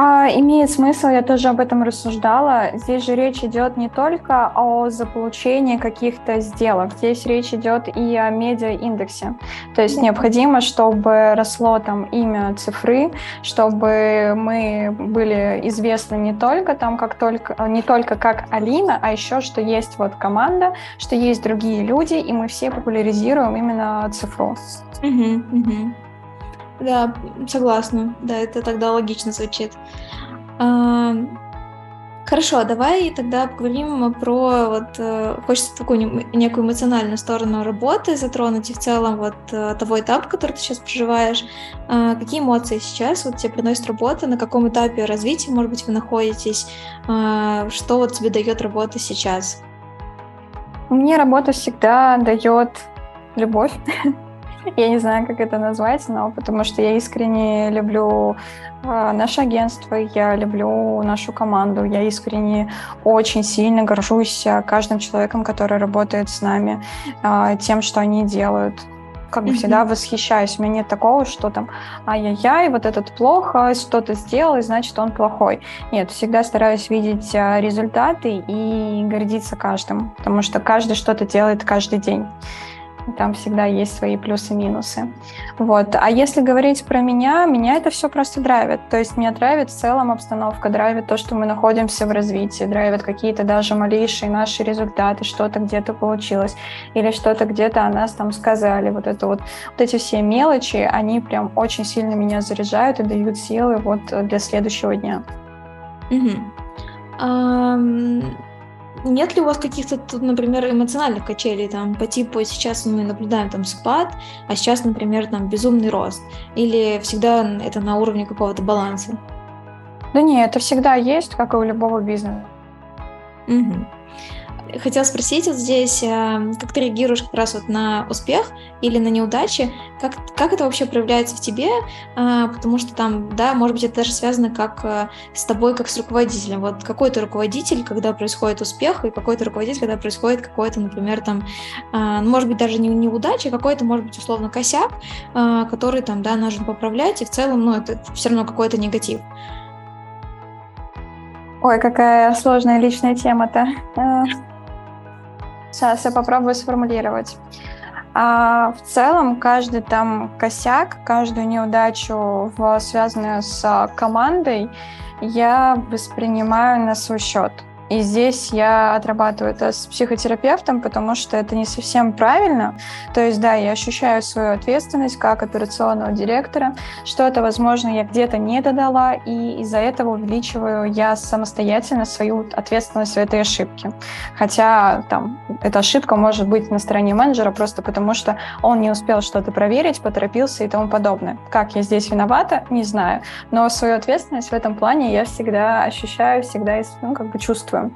А, имеет смысл, я тоже об этом рассуждала. Здесь же речь идет не только о заполучении каких-то сделок, здесь речь идет и о медиа-индексе. То есть необходимо, чтобы росло там имя цифры, чтобы мы были известны не только там, как только, не только как Алина, а еще, что есть вот команда, что есть другие люди, и мы все популяризируем именно цифру. Угу, угу. Да, согласна. Да, это тогда логично звучит. А, хорошо, давай тогда поговорим про вот э, хочется такую некую эмоциональную сторону работы затронуть и в целом вот э, того этапа, который ты сейчас проживаешь. А, какие эмоции сейчас вот тебе приносит работа, на каком этапе развития, может быть, вы находитесь, а, что вот тебе дает работа сейчас? Мне работа всегда дает любовь. Я не знаю, как это назвать, но потому что я искренне люблю э, наше агентство, я люблю нашу команду, я искренне очень сильно горжусь а, каждым человеком, который работает с нами, э, тем, что они делают как бы mm-hmm. всегда восхищаюсь. У меня нет такого, что там, ай-яй-яй, вот этот плохо, что-то сделал, и значит он плохой. Нет, всегда стараюсь видеть результаты и гордиться каждым, потому что каждый что-то делает каждый день там всегда есть свои плюсы-минусы. Вот. А если говорить про меня, меня это все просто драйвит. То есть меня драйвит в целом обстановка, драйвит то, что мы находимся в развитии, драйвит какие-то даже малейшие наши результаты, что-то где-то получилось, или что-то где-то о нас там сказали. Вот это вот, вот эти все мелочи, они прям очень сильно меня заряжают и дают силы вот для следующего дня. Угу. Um, нет ли у вас каких-то например, эмоциональных качелей, там, по типу сейчас мы наблюдаем там спад, а сейчас, например, там безумный рост? Или всегда это на уровне какого-то баланса? Да нет, это всегда есть, как и у любого бизнеса. Угу. Хотела спросить вот здесь, э, как ты реагируешь как раз вот на успех или на неудачи, как, как это вообще проявляется в тебе, э, потому что там, да, может быть, это даже связано как э, с тобой, как с руководителем. Вот какой то руководитель, когда происходит успех, и какой то руководитель, когда происходит какой-то, например, там, ну, может быть, даже не неудача, а какой-то, может быть, условно, косяк, который там, да, нужно поправлять, и в целом, ну, это все равно какой-то негатив. Ой, какая сложная личная тема-то. Сейчас я попробую сформулировать. А в целом каждый там косяк, каждую неудачу, связанную с командой, я воспринимаю на свой счет. И здесь я отрабатываю это с психотерапевтом, потому что это не совсем правильно. То есть, да, я ощущаю свою ответственность как операционного директора. Что-то, возможно, я где-то не додала, и из-за этого увеличиваю я самостоятельно свою ответственность в этой ошибке. Хотя там эта ошибка может быть на стороне менеджера просто потому, что он не успел что-то проверить, поторопился и тому подобное. Как я здесь виновата, не знаю. Но свою ответственность в этом плане я всегда ощущаю, всегда ну, как бы чувствую чувствуем.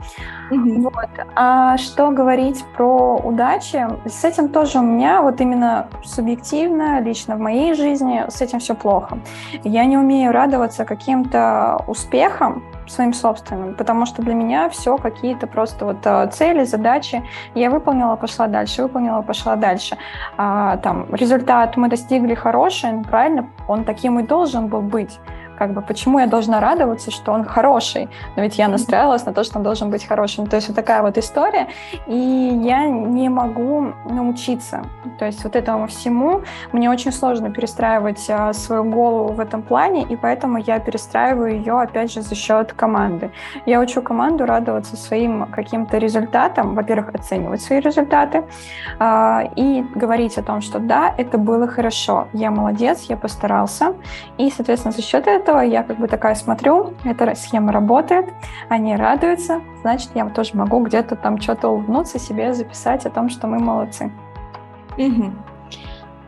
Mm-hmm. Вот. А что говорить про удачи? С этим тоже у меня вот именно субъективно, лично в моей жизни, с этим все плохо. Я не умею радоваться каким-то успехам, своим собственным, потому что для меня все какие-то просто вот э, цели, задачи. Я выполнила, пошла дальше, выполнила, пошла дальше. А, там результат мы достигли хороший, ну, правильно, он таким и должен был быть как бы почему я должна радоваться, что он хороший, но ведь я настраивалась на то, что он должен быть хорошим. То есть вот такая вот история, и я не могу научиться. То есть вот этому всему мне очень сложно перестраивать а, свою голову в этом плане, и поэтому я перестраиваю ее, опять же, за счет команды. Я учу команду радоваться своим каким-то результатам, во-первых, оценивать свои результаты, а, и говорить о том, что да, это было хорошо, я молодец, я постарался, и, соответственно, за счет этого этого я как бы такая смотрю, эта схема работает, они радуются, значит, я тоже могу где-то там что-то улыбнуться себе, записать о том, что мы молодцы. Угу.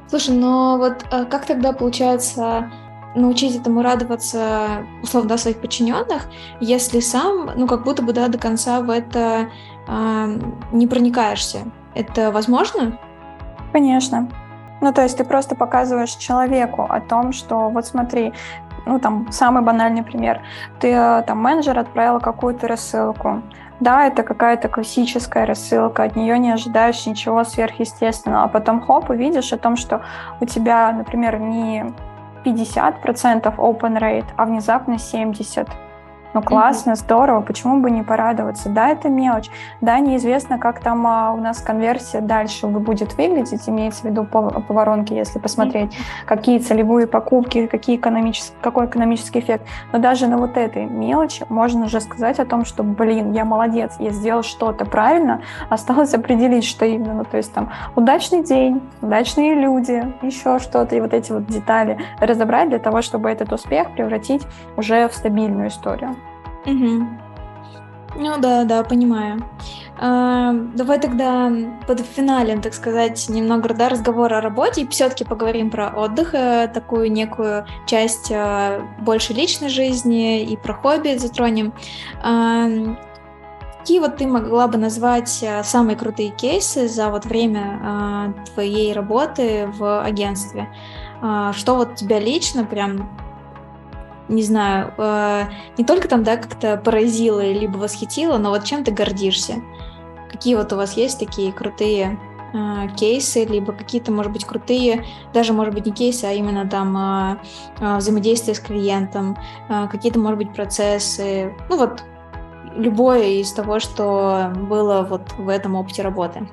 Слушай, но вот э, как тогда получается научить этому радоваться, условно, да, своих подчиненных, если сам, ну, как будто бы, да, до конца в это э, не проникаешься. Это возможно? Конечно. Ну, то есть ты просто показываешь человеку о том, что вот смотри, ну, там, самый банальный пример. Ты, э, там, менеджер отправил какую-то рассылку. Да, это какая-то классическая рассылка, от нее не ожидаешь ничего сверхъестественного, а потом хоп, увидишь о том, что у тебя, например, не 50% open rate, а внезапно 70%. Ну классно, mm-hmm. здорово, почему бы не порадоваться? Да, это мелочь. Да, неизвестно, как там а, у нас конверсия дальше будет выглядеть, имеется в виду по, по воронке, если посмотреть, mm-hmm. какие целевые покупки, какие экономические, какой экономический эффект. Но даже на вот этой мелочи можно уже сказать о том, что, блин, я молодец, я сделал что-то правильно, осталось определить, что именно. Ну, то есть там удачный день, удачные люди, еще что-то, и вот эти вот детали разобрать для того, чтобы этот успех превратить уже в стабильную историю. Угу. Ну да, да, понимаю. А, давай тогда под финалем, так сказать, немного да, разговора о работе и все-таки поговорим про отдых, э, такую некую часть э, больше личной жизни и про хобби затронем. А, какие вот ты могла бы назвать э, самые крутые кейсы за вот время а, твоей работы в агентстве? Что вот тебя лично прям не знаю, э, не только там, да, как-то поразило либо восхитило, но вот чем ты гордишься? Какие вот у вас есть такие крутые э, кейсы, либо какие-то, может быть, крутые, даже, может быть, не кейсы, а именно там э, э, взаимодействие с клиентом, э, какие-то, может быть, процессы, ну вот любое из того, что было вот в этом опыте работы.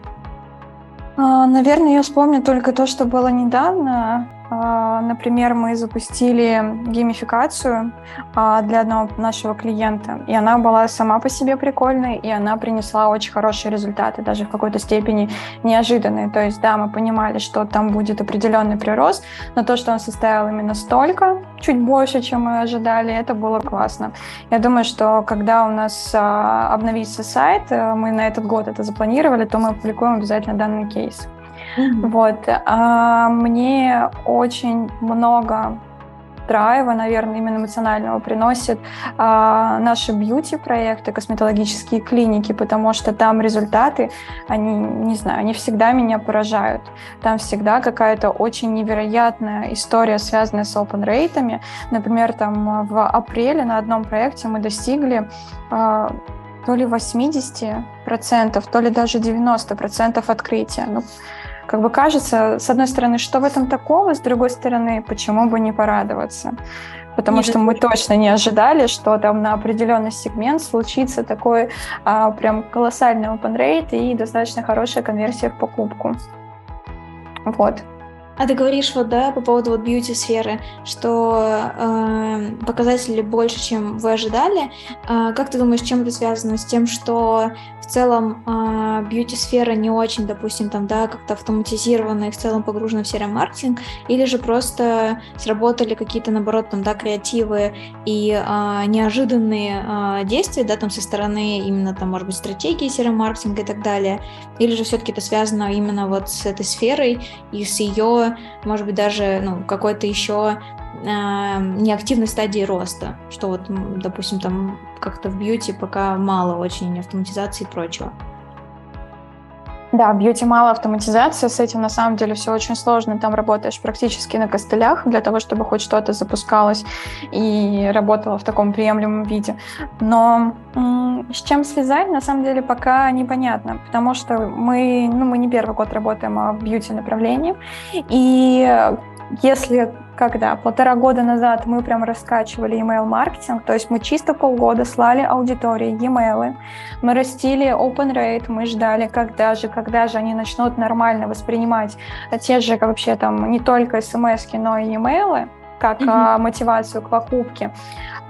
А, наверное, я вспомню только то, что было недавно. А, например, мы запустили геймификацию а, для одного нашего клиента, и она была сама по себе прикольной, и она принесла очень хорошие результаты, даже в какой-то степени неожиданные. То есть, да, мы понимали, что там будет определенный прирост, но то, что он составил именно столько, чуть больше, чем мы ожидали, это было классно. Я думаю, что когда у нас а, обновится сайт, э, мы на этот год это запланировали, то мы опубликуем обязательно данный кейс. Вот. А, мне очень много драйва, наверное, именно эмоционального приносит а, наши бьюти-проекты, косметологические клиники, потому что там результаты, они, не знаю, они всегда меня поражают. Там всегда какая-то очень невероятная история, связанная с open рейтами. Например, там в апреле на одном проекте мы достигли а, то ли 80%, то ли даже 90% открытия. Ну, как бы кажется, с одной стороны, что в этом такого, с другой стороны, почему бы не порадоваться? Потому не что мы точно не ожидали, что там на определенный сегмент случится такой а, прям колоссальный open rate и достаточно хорошая конверсия в покупку. Вот. А ты говоришь вот, да, по поводу вот бьюти-сферы, что э, показатели больше, чем вы ожидали. Э, как ты думаешь, чем это связано? С тем, что в целом э, бьюти-сфера не очень, допустим, там, да, как-то автоматизирована и в целом погружена в серый маркетинг, или же просто сработали какие-то, наоборот, там, да, креативы и э, неожиданные э, действия, да, там, со стороны именно, там, может быть, стратегии серого маркетинга и так далее, или же все-таки это связано именно вот с этой сферой и с ее может быть, даже ну, какой-то еще э, неактивной стадии роста, что вот, допустим, там как-то в бьюти пока мало очень автоматизации и прочего. Да, бьюти мало автоматизации, с этим на самом деле все очень сложно. Там работаешь практически на костылях для того, чтобы хоть что-то запускалось и работало в таком приемлемом виде. Но с чем связать, на самом деле, пока непонятно, потому что мы, ну, мы не первый год работаем в бьюти направлении, и если когда полтора года назад мы прям раскачивали email-маркетинг, то есть мы чисто полгода слали аудитории e-mail, мы растили open rate, мы ждали, когда же, когда же они начнут нормально воспринимать те же вообще там не только смс, но и e-mail, как mm-hmm. мотивацию к покупке.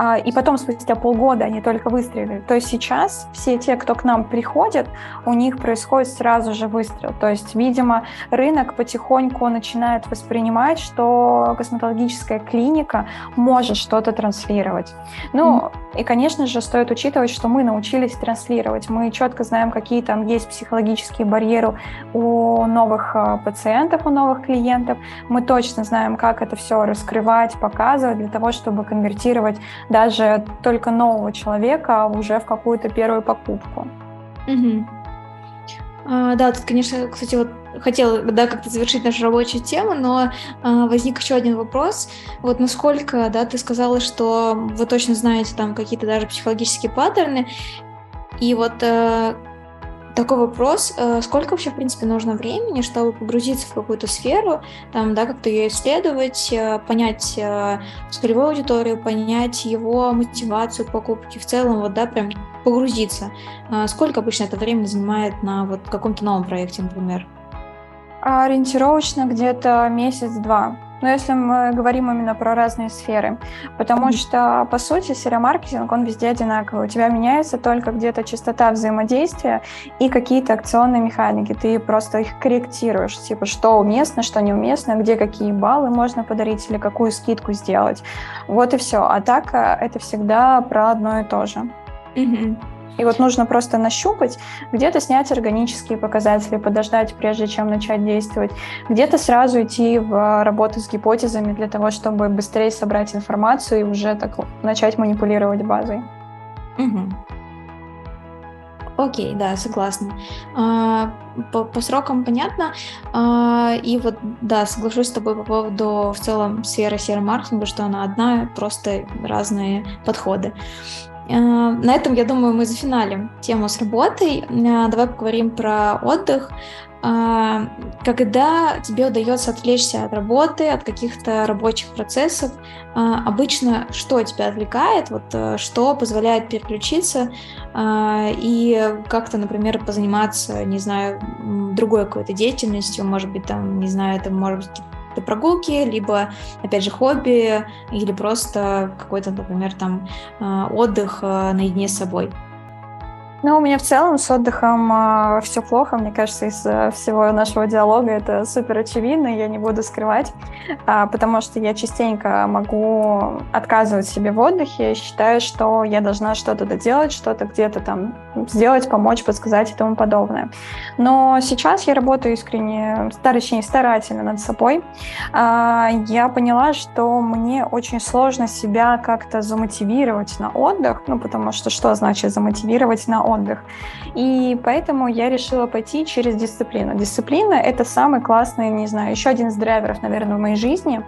А, и потом, спустя полгода, они только выстрелили. То есть сейчас все те, кто к нам приходит, у них происходит сразу же выстрел. То есть, видимо, рынок потихоньку начинает воспринимать, что косметологическая клиника может что-то транслировать. Ну, mm-hmm. и, конечно же, стоит учитывать, что мы научились транслировать. Мы четко знаем, какие там есть психологические барьеры у новых а, пациентов, у новых клиентов. Мы точно знаем, как это все раскрывать, показывать для того, чтобы конвертировать даже только нового человека уже в какую-то первую покупку. Угу. А, да, тут, конечно, кстати, вот хотела да, как-то завершить нашу рабочую тему, но а, возник еще один вопрос. Вот насколько, да, ты сказала, что вы точно знаете там какие-то даже психологические паттерны, и вот а, такой вопрос, э, сколько вообще, в принципе, нужно времени, чтобы погрузиться в какую-то сферу, там, да, как-то ее исследовать, э, понять э, целевую аудиторию, понять его мотивацию к покупке, в целом, вот, да, прям погрузиться. Сколько обычно это времени занимает на вот каком-то новом проекте, например? Ориентировочно где-то месяц-два. Но если мы говорим именно про разные сферы, потому mm-hmm. что, по сути, серомаркетинг, он везде одинаковый. У тебя меняется только где-то частота взаимодействия и какие-то акционные механики. Ты просто их корректируешь, типа, что уместно, что неуместно, где какие баллы можно подарить или какую скидку сделать. Вот и все. А так э, это всегда про одно и то же. Mm-hmm. И вот нужно просто нащупать, где-то снять органические показатели, подождать, прежде чем начать действовать, где-то сразу идти в работу с гипотезами для того, чтобы быстрее собрать информацию и уже так начать манипулировать базой. Угу. Окей, да, согласна. А, по, по срокам понятно. А, и вот, да, соглашусь с тобой по поводу в целом сферы серого маркетинга, что она одна, просто разные подходы. Э, на этом, я думаю, мы зафиналим тему с работой. Э, давай поговорим про отдых. Э, когда тебе удается отвлечься от работы, от каких-то рабочих процессов, обычно что тебя отвлекает, вот что позволяет переключиться и как-то, например, позаниматься, не знаю, другой какой-то деятельностью, может быть, там, не знаю, это может быть это прогулки, либо, опять же, хобби, или просто какой-то, например, там а, отдых а, наедине с собой. Ну, у меня в целом с отдыхом э, а, все плохо. Мне кажется, из э, всего нашего диалога это супер очевидно, я не буду скрывать, э, потому что я частенько могу отказывать себе в отдыхе, считаю, что я должна что-то доделать, что-то где-то там сделать, помочь, подсказать и тому подобное. Но сейчас я работаю искренне, точнее, старательно над собой. Э, я поняла, что мне очень сложно себя как-то замотивировать на отдых, ну, потому что что значит замотивировать на отдых? И поэтому я решила пойти через дисциплину. Дисциплина — это самый классный, не знаю, еще один из драйверов, наверное, в моей жизни,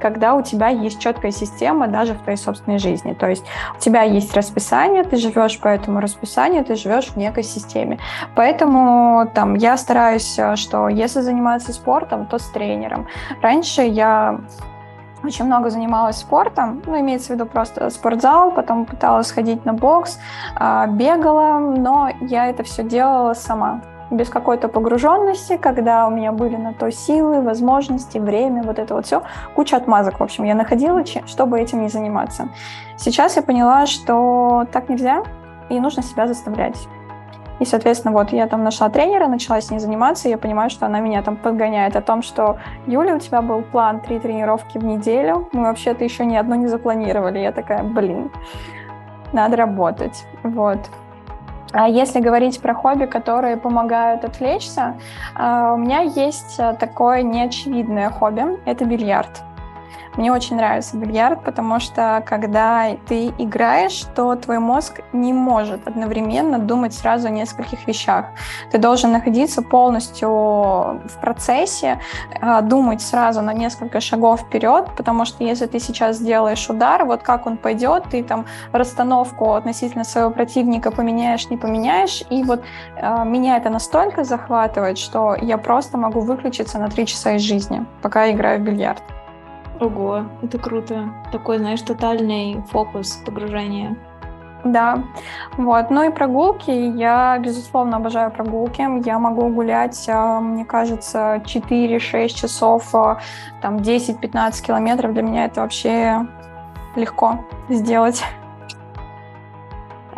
когда у тебя есть четкая система даже в твоей собственной жизни. То есть у тебя есть расписание, ты живешь по этому расписанию, ты живешь в некой системе. Поэтому там я стараюсь, что если заниматься спортом, то с тренером. Раньше я очень много занималась спортом, ну, имеется в виду просто спортзал, потом пыталась ходить на бокс, а, бегала, но я это все делала сама, без какой-то погруженности, когда у меня были на то силы, возможности, время, вот это вот все, куча отмазок, в общем, я находила, чтобы этим не заниматься. Сейчас я поняла, что так нельзя, и нужно себя заставлять. И, соответственно, вот я там нашла тренера, начала с ней заниматься, и я понимаю, что она меня там подгоняет о том, что Юля, у тебя был план три тренировки в неделю, мы вообще-то еще ни одну не запланировали. Я такая, блин, надо работать. Вот. А если говорить про хобби, которые помогают отвлечься, а, у меня есть такое неочевидное хобби — это бильярд. Мне очень нравится бильярд, потому что когда ты играешь, то твой мозг не может одновременно думать сразу о нескольких вещах. Ты должен находиться полностью в процессе, а, думать сразу на несколько шагов вперед, потому что если ты сейчас сделаешь удар, вот как он пойдет, ты там расстановку относительно своего противника поменяешь, не поменяешь, и вот э, меня это настолько захватывает, что я просто могу выключиться на три часа из жизни, пока играю в бильярд. Ого, это круто. Такой, знаешь, тотальный фокус погружения. Да, вот. Ну и прогулки. Я, безусловно, обожаю прогулки. Я могу гулять, а, мне кажется, 4-6 часов, а, там 10-15 километров. Для меня это вообще легко сделать.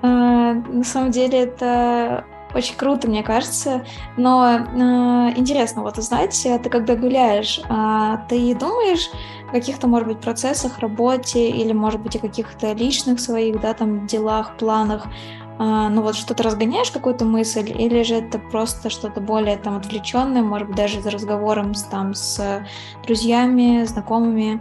А, на самом деле это очень круто, мне кажется. Но э, интересно вот узнать, ты когда гуляешь, э, ты думаешь каких-то, может быть, процессах, работе или, может быть, о каких-то личных своих, да, там, делах, планах, э, ну вот что-то разгоняешь какую-то мысль, или же это просто что-то более там отвлеченное, может быть, даже за разговором с, там, с друзьями, знакомыми?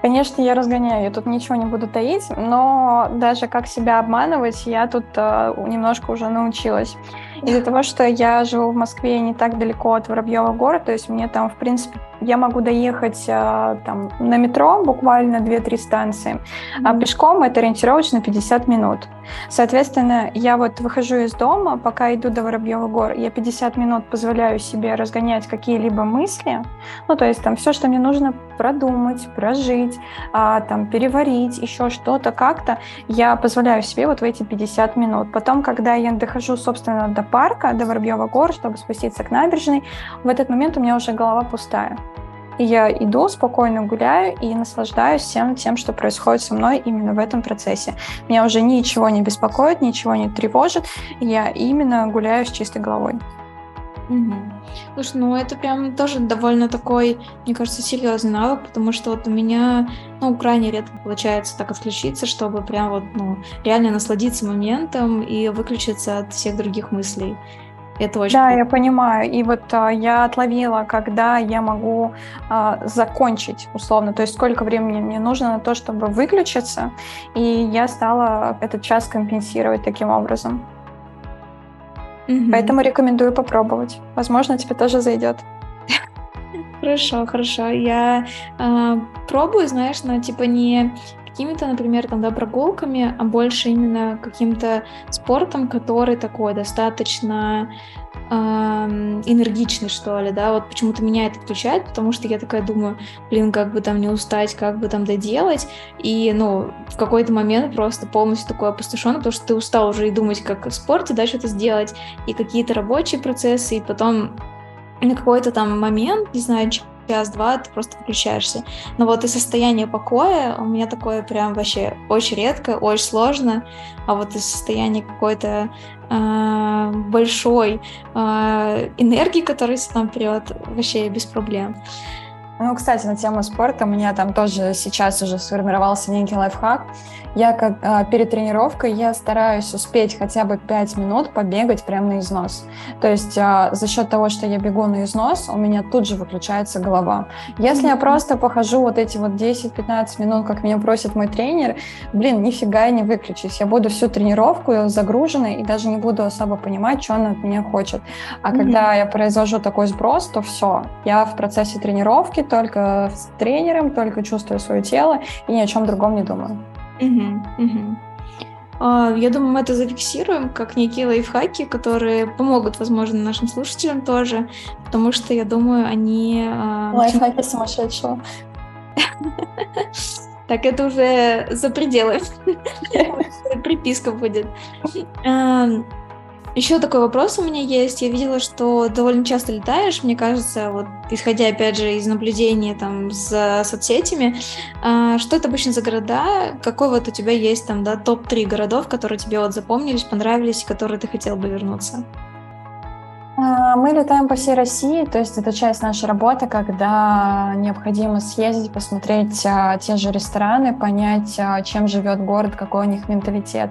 Конечно, я разгоняю, я тут ничего не буду таить, но даже как себя обманывать, я тут э, немножко уже научилась. Из-за того, что я живу в Москве не так далеко от Воробьева города, то есть мне там, в принципе, я могу доехать э, там, на метро буквально 2-3 станции, а пешком это ориентировочно 50 минут. Соответственно, я вот выхожу из дома, пока иду до Воробьева гор, я 50 минут позволяю себе разгонять какие-либо мысли, ну, то есть там все, что мне нужно продумать, прожить, а, там, переварить, еще что-то как-то, я позволяю себе вот в эти 50 минут. Потом, когда я дохожу, собственно, до парка, до Воробьева гор, чтобы спуститься к набережной, в этот момент у меня уже голова пустая. И я иду, спокойно гуляю и наслаждаюсь всем тем, что происходит со мной именно в этом процессе. Меня уже ничего не беспокоит, ничего не тревожит. Я именно гуляю с чистой головой. Угу. Слушай, ну это прям тоже довольно такой, мне кажется, серьезный навык, потому что вот у меня, ну, крайне редко получается так отключиться, чтобы прям вот, ну, реально насладиться моментом и выключиться от всех других мыслей. Это очень Да, круто. я понимаю. И вот а, я отловила, когда я могу а, закончить условно, то есть сколько времени мне нужно на то, чтобы выключиться, и я стала этот час компенсировать таким образом. Угу. Поэтому рекомендую попробовать. Возможно, тебе тоже зайдет. Хорошо, хорошо. Я э, пробую, знаешь, но типа не какими-то, например, там, да, прогулками, а больше именно каким-то спортом, который такой достаточно энергичный, что ли, да, вот почему-то меня это включает, потому что я такая думаю, блин, как бы там не устать, как бы там доделать, и, ну, в какой-то момент просто полностью такой опустошен, потому что ты устал уже и думать, как в спорте, да, что-то сделать, и какие-то рабочие процессы, и потом на какой-то там момент, не знаю, час-два ты просто включаешься. Но вот и состояние покоя у меня такое прям вообще очень редко, очень сложно, а вот и состояние какой-то э, большой э, энергии, которая там прет, вообще без проблем. Ну, кстати, на тему спорта у меня там тоже сейчас уже сформировался некий лайфхак. Я как а, перед тренировкой я стараюсь успеть хотя бы 5 минут побегать прямо на износ. То есть а, за счет того, что я бегу на износ, у меня тут же выключается голова. Если я просто похожу вот эти вот 10-15 минут, как меня просит мой тренер, блин, нифига я не выключусь. Я буду всю тренировку загруженной и даже не буду особо понимать, что он от меня хочет. А mm-hmm. когда я произвожу такой сброс, то все. Я в процессе тренировки только с тренером, только чувствую свое тело и ни о чем другом не думаю. Угу, угу. Я думаю, мы это зафиксируем как некие лайфхаки, которые помогут, возможно, нашим слушателям тоже, потому что, я думаю, они... А, лайфхаки сумасшедшего. Так, это уже за пределы. Приписка будет. Еще такой вопрос у меня есть. Я видела, что довольно часто летаешь, мне кажется, вот исходя опять же из наблюдения там с соцсетями, э, что это обычно за города? Какой вот у тебя есть там, да, топ-3 городов, которые тебе вот запомнились, понравились, которые ты хотел бы вернуться? А, мы летаем по всей России, то есть это часть нашей работы, когда необходимо съездить, посмотреть а, те же рестораны, понять, а, чем живет город, какой у них менталитет.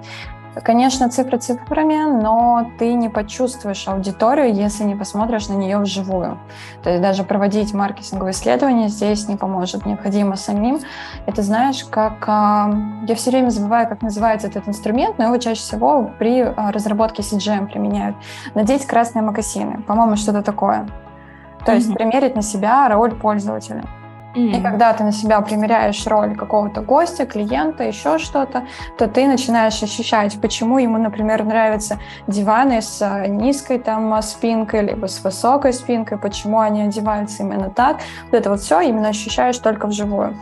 Конечно, цифры цифрами, но ты не почувствуешь аудиторию, если не посмотришь на нее вживую. То есть даже проводить маркетинговые исследования здесь не поможет. Необходимо самим. Это знаешь, как... А, я все время забываю, как называется этот инструмент, но его чаще всего при а, разработке CGM применяют. Надеть красные мокасины. По-моему, что-то такое. То mm-hmm. есть примерить на себя роль пользователя. Mm. И когда ты на себя примеряешь роль какого-то гостя, клиента, еще что-то, то ты начинаешь ощущать, почему ему, например, нравятся диваны с э, низкой там спинкой, либо с высокой спинкой, почему они одеваются именно так. Вот это вот все именно ощущаешь только вживую.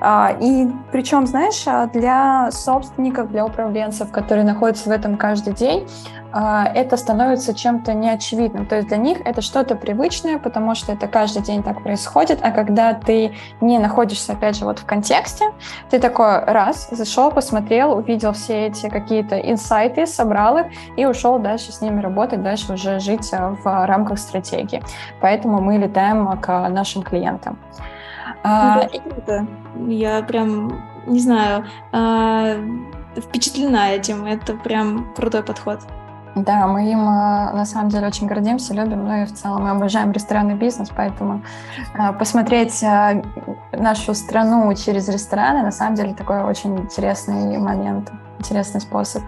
А, и причем, знаешь, а, для собственников, для управленцев, которые находятся в этом каждый день, это становится чем-то неочевидным. То есть для них это что-то привычное, потому что это каждый день так происходит. А когда ты не находишься, опять же, вот в контексте, ты такой раз, зашел, посмотрел, увидел все эти какие-то инсайты, собрал их и ушел дальше с ними работать, дальше уже жить а, в рамках стратегии. Поэтому мы летаем к нашим клиентам. А, ну, Я прям, не знаю, впечатлена этим. Это прям крутой подход. Да, мы им э, на самом деле очень гордимся, любим, ну и в целом мы обожаем ресторанный бизнес, поэтому э, посмотреть э, нашу страну через рестораны на самом деле такой очень интересный момент, интересный способ.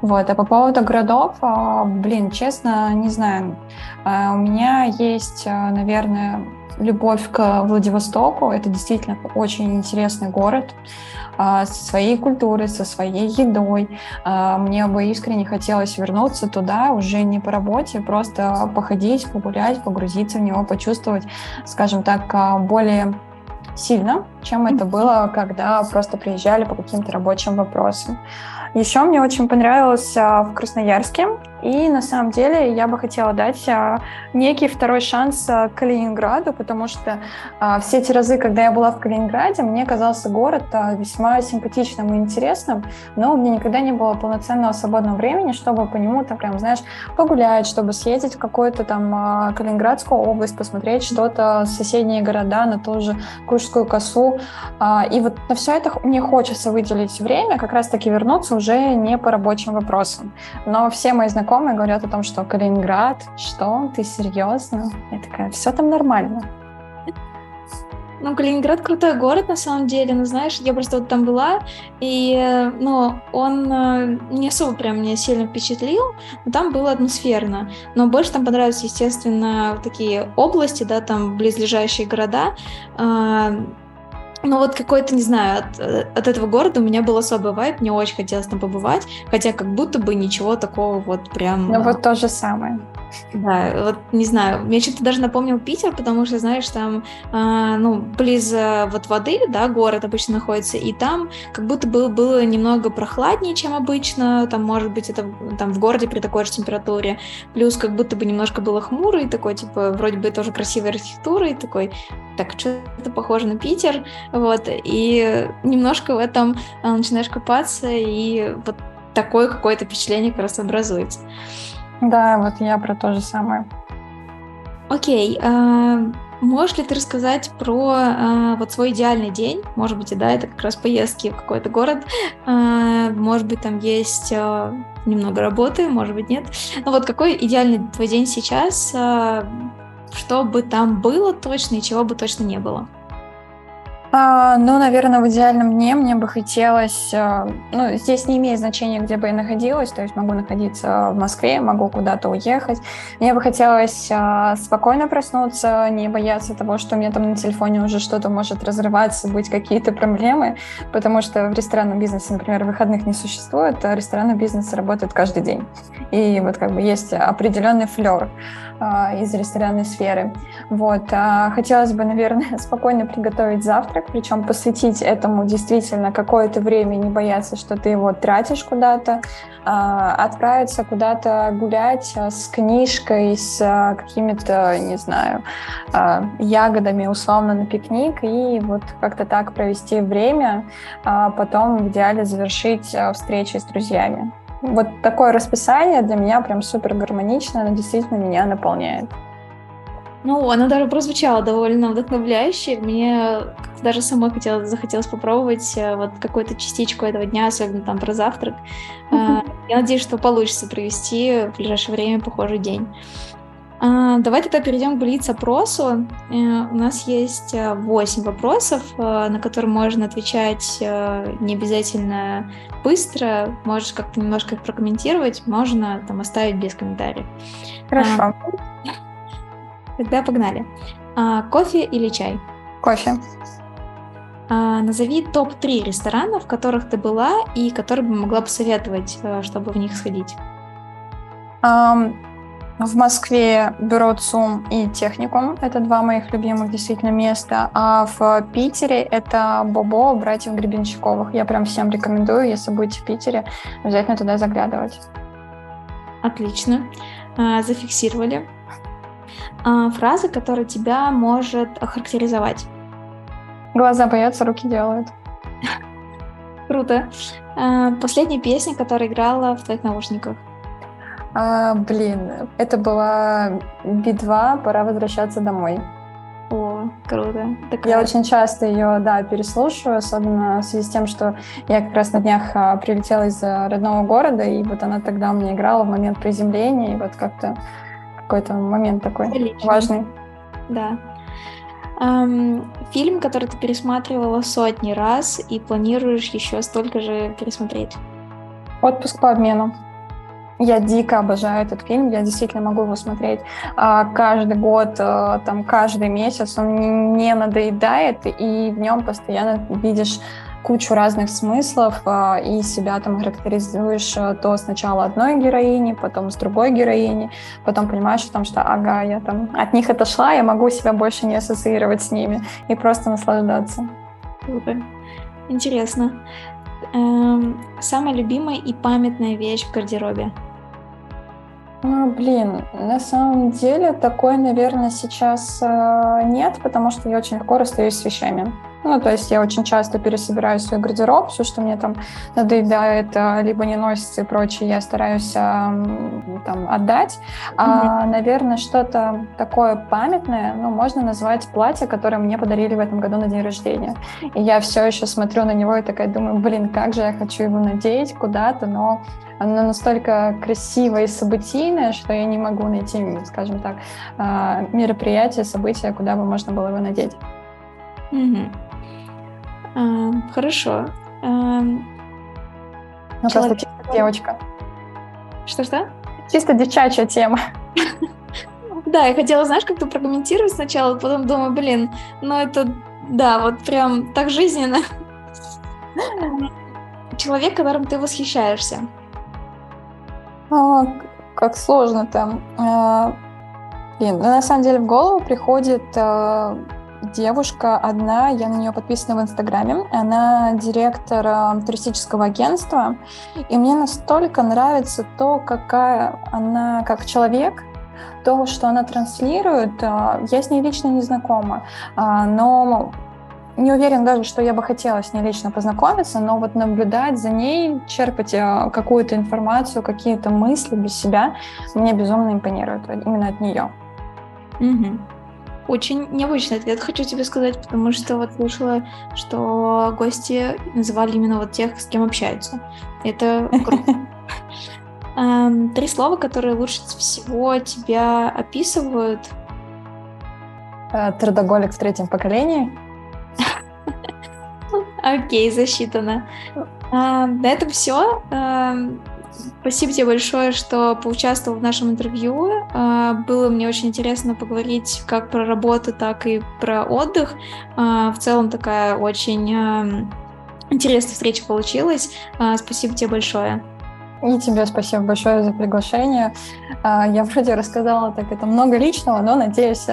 Вот, а по поводу городов, блин, честно, не знаю, у меня есть, наверное, любовь к Владивостоку. Это действительно очень интересный город. А, со своей культурой, со своей едой. А, мне бы искренне хотелось вернуться туда уже не по работе, просто походить, погулять, погрузиться в него, почувствовать, скажем так, а, более сильно, чем это было, когда просто приезжали по каким-то рабочим вопросам. Еще мне очень понравилось в Красноярске. И на самом деле я бы хотела дать а, некий второй шанс а, Калининграду, потому что а, все эти разы, когда я была в Калининграде, мне казался город весьма симпатичным и интересным, но у меня никогда не было полноценного свободного времени, чтобы по нему там прям, знаешь, погулять, чтобы съездить в какую-то там Калининградскую область, посмотреть что-то, соседние города, на ту же Куршскую косу. И вот на все это мне хочется выделить время, как раз-таки вернуться уже не по рабочим вопросам. Но все мои знакомые знакомые говорят о том, что Калининград, что, ты серьезно? Я такая, все там нормально. Ну, Калининград крутой город, на самом деле, ну, знаешь, я просто вот там была, и, ну, он э, не особо прям меня сильно впечатлил, но там было атмосферно. Но больше там понравились, естественно, такие области, да, там близлежащие города, а, ну вот какой-то, не знаю, от, от этого города у меня был особый вайб, мне очень хотелось там побывать, хотя как будто бы ничего такого вот прям... Ну вот то же самое. Да, вот не знаю, мне что-то даже напомнил Питер, потому что, знаешь, там, э, ну, близ вот воды, да, город обычно находится, и там как будто бы было немного прохладнее, чем обычно, там, может быть, это там в городе при такой же температуре, плюс как будто бы немножко было хмуро, и такой, типа, вроде бы тоже красивая архитектура, и такой, так, что-то похоже на Питер, вот, и немножко в этом начинаешь копаться, и вот такое какое-то впечатление как раз образуется. Да, вот я про то же самое. Окей, а, можешь ли ты рассказать про а, вот свой идеальный день? Может быть, и да, это как раз поездки в какой-то город. А, может быть, там есть а, немного работы, может быть, нет. Но вот какой идеальный твой день сейчас? А, что бы там было точно и чего бы точно не было? А, ну, наверное, в идеальном дне мне бы хотелось... А, ну, здесь не имеет значения, где бы я находилась, то есть могу находиться в Москве, могу куда-то уехать. Мне бы хотелось а, спокойно проснуться, не бояться того, что у меня там на телефоне уже что-то может разрываться, быть какие-то проблемы, потому что в ресторанном бизнесе, например, выходных не существует, а ресторанный бизнес работает каждый день. И вот как бы есть определенный флер. А, из ресторанной сферы. Вот. А, хотелось бы, наверное, спокойно приготовить завтрак, причем посвятить этому действительно какое-то время, не бояться, что ты его тратишь куда-то, а, отправиться куда-то гулять с книжкой, с какими-то, не знаю, ягодами условно на пикник и вот как-то так провести время, а потом в идеале завершить встречи с друзьями. Вот такое расписание для меня прям супер гармонично, оно действительно меня наполняет. Ну, оно даже прозвучало довольно вдохновляюще. Мне даже самой хотелось, захотелось попробовать э, вот какую-то частичку этого дня, особенно там про завтрак. Uh-huh. Я надеюсь, что получится провести в ближайшее время похожий день. А, давай тогда перейдем к блиц-опросу. Э, у нас есть 8 э, вопросов, э, на которые можно отвечать не обязательно быстро. Можешь как-то немножко их прокомментировать, можно там оставить без комментариев. Хорошо. А, тогда погнали. А, кофе или чай? Кофе. Назови топ-3 ресторанов, в которых ты была и которые бы могла посоветовать, чтобы в них сходить. Um, в Москве бюро ЦУМ и Техникум. Это два моих любимых действительно места. А в Питере это Бобо, братьев Гребенщиковых. Я прям всем рекомендую, если будете в Питере, обязательно туда заглядывать. Отлично. А, зафиксировали. А, фраза, которая тебя может охарактеризовать. Глаза боятся, руки делают. Круто. А, последняя песня, которая играла в твоих наушниках. А, блин, это была Би-2, пора возвращаться домой. О, круто. Такая... Я очень часто ее, да, переслушиваю, особенно в связи с тем, что я как раз на днях а, прилетела из родного города, и вот она тогда мне играла в момент приземления, и вот как-то какой-то момент такой Отлично. важный. Да. Um, фильм, который ты пересматривала сотни раз и планируешь еще столько же пересмотреть? Отпуск по обмену. Я дико обожаю этот фильм, я действительно могу его смотреть а, каждый год, а, там каждый месяц, он не надоедает, и в нем постоянно видишь кучу разных смыслов а, и себя там характеризуешь а, то сначала одной героини, потом с другой героини, потом понимаешь о том, что ага, я там от них отошла, я могу себя больше не ассоциировать с ними и просто наслаждаться. Супер. Интересно. Эм, самая любимая и памятная вещь в гардеробе? Ну, блин, на самом деле такой, наверное, сейчас э, нет, потому что я очень легко расстаюсь с вещами. Ну, то есть я очень часто пересобираю свой гардероб, все, что мне там надоедает, э, либо не носится и прочее, я стараюсь там отдать. Mm-hmm. А, наверное, что-то такое памятное, ну, можно назвать платье, которое мне подарили в этом году на день рождения. И я все еще смотрю на него и такая думаю, блин, как же я хочу его надеть куда-то, но оно настолько красивое и событийное, что я не могу найти, скажем так, а, мероприятие, событие, куда бы можно было его надеть. Угу. А, хорошо. А, ну, Человек... просто чисто девочка. Что-что? Чисто девчачья тема. Да, я хотела, знаешь, как-то прокомментировать сначала, потом думаю, блин, ну это, да, вот прям так жизненно. Человек, которым ты восхищаешься. А, как сложно там. А, блин, ну, на самом деле в голову приходит а, девушка одна, я на нее подписана в Инстаграме. Она директор а, туристического агентства. И мне настолько нравится то, какая она как человек, То, что она транслирует, я с ней лично не знакома, но не уверен даже, что я бы хотела с ней лично познакомиться, но вот наблюдать за ней, черпать какую-то информацию, какие-то мысли без себя, мне безумно импонирует именно от нее. Угу. Очень необычный ответ, хочу тебе сказать, потому что вот слышала, что гости называли именно вот тех, с кем общаются. Это круто. Эм, три слова, которые лучше всего тебя описывают. Э, трудоголик в третьем поколении. Окей, засчитано. На этом все. Спасибо тебе большое, что поучаствовал в нашем интервью. А, было мне очень интересно поговорить как про работу, так и про отдых. А, в целом такая очень интересная встреча получилась. А, спасибо тебе большое. И тебе спасибо большое за приглашение. Я вроде рассказала так это много личного, но надеюсь,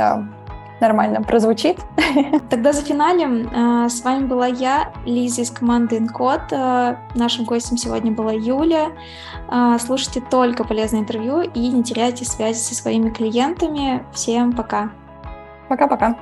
нормально прозвучит. Тогда за финалем. Э, с вами была я, Лиза из команды Инкод. Э, нашим гостем сегодня была Юля. Э, слушайте только полезное интервью и не теряйте связи со своими клиентами. Всем пока. Пока-пока.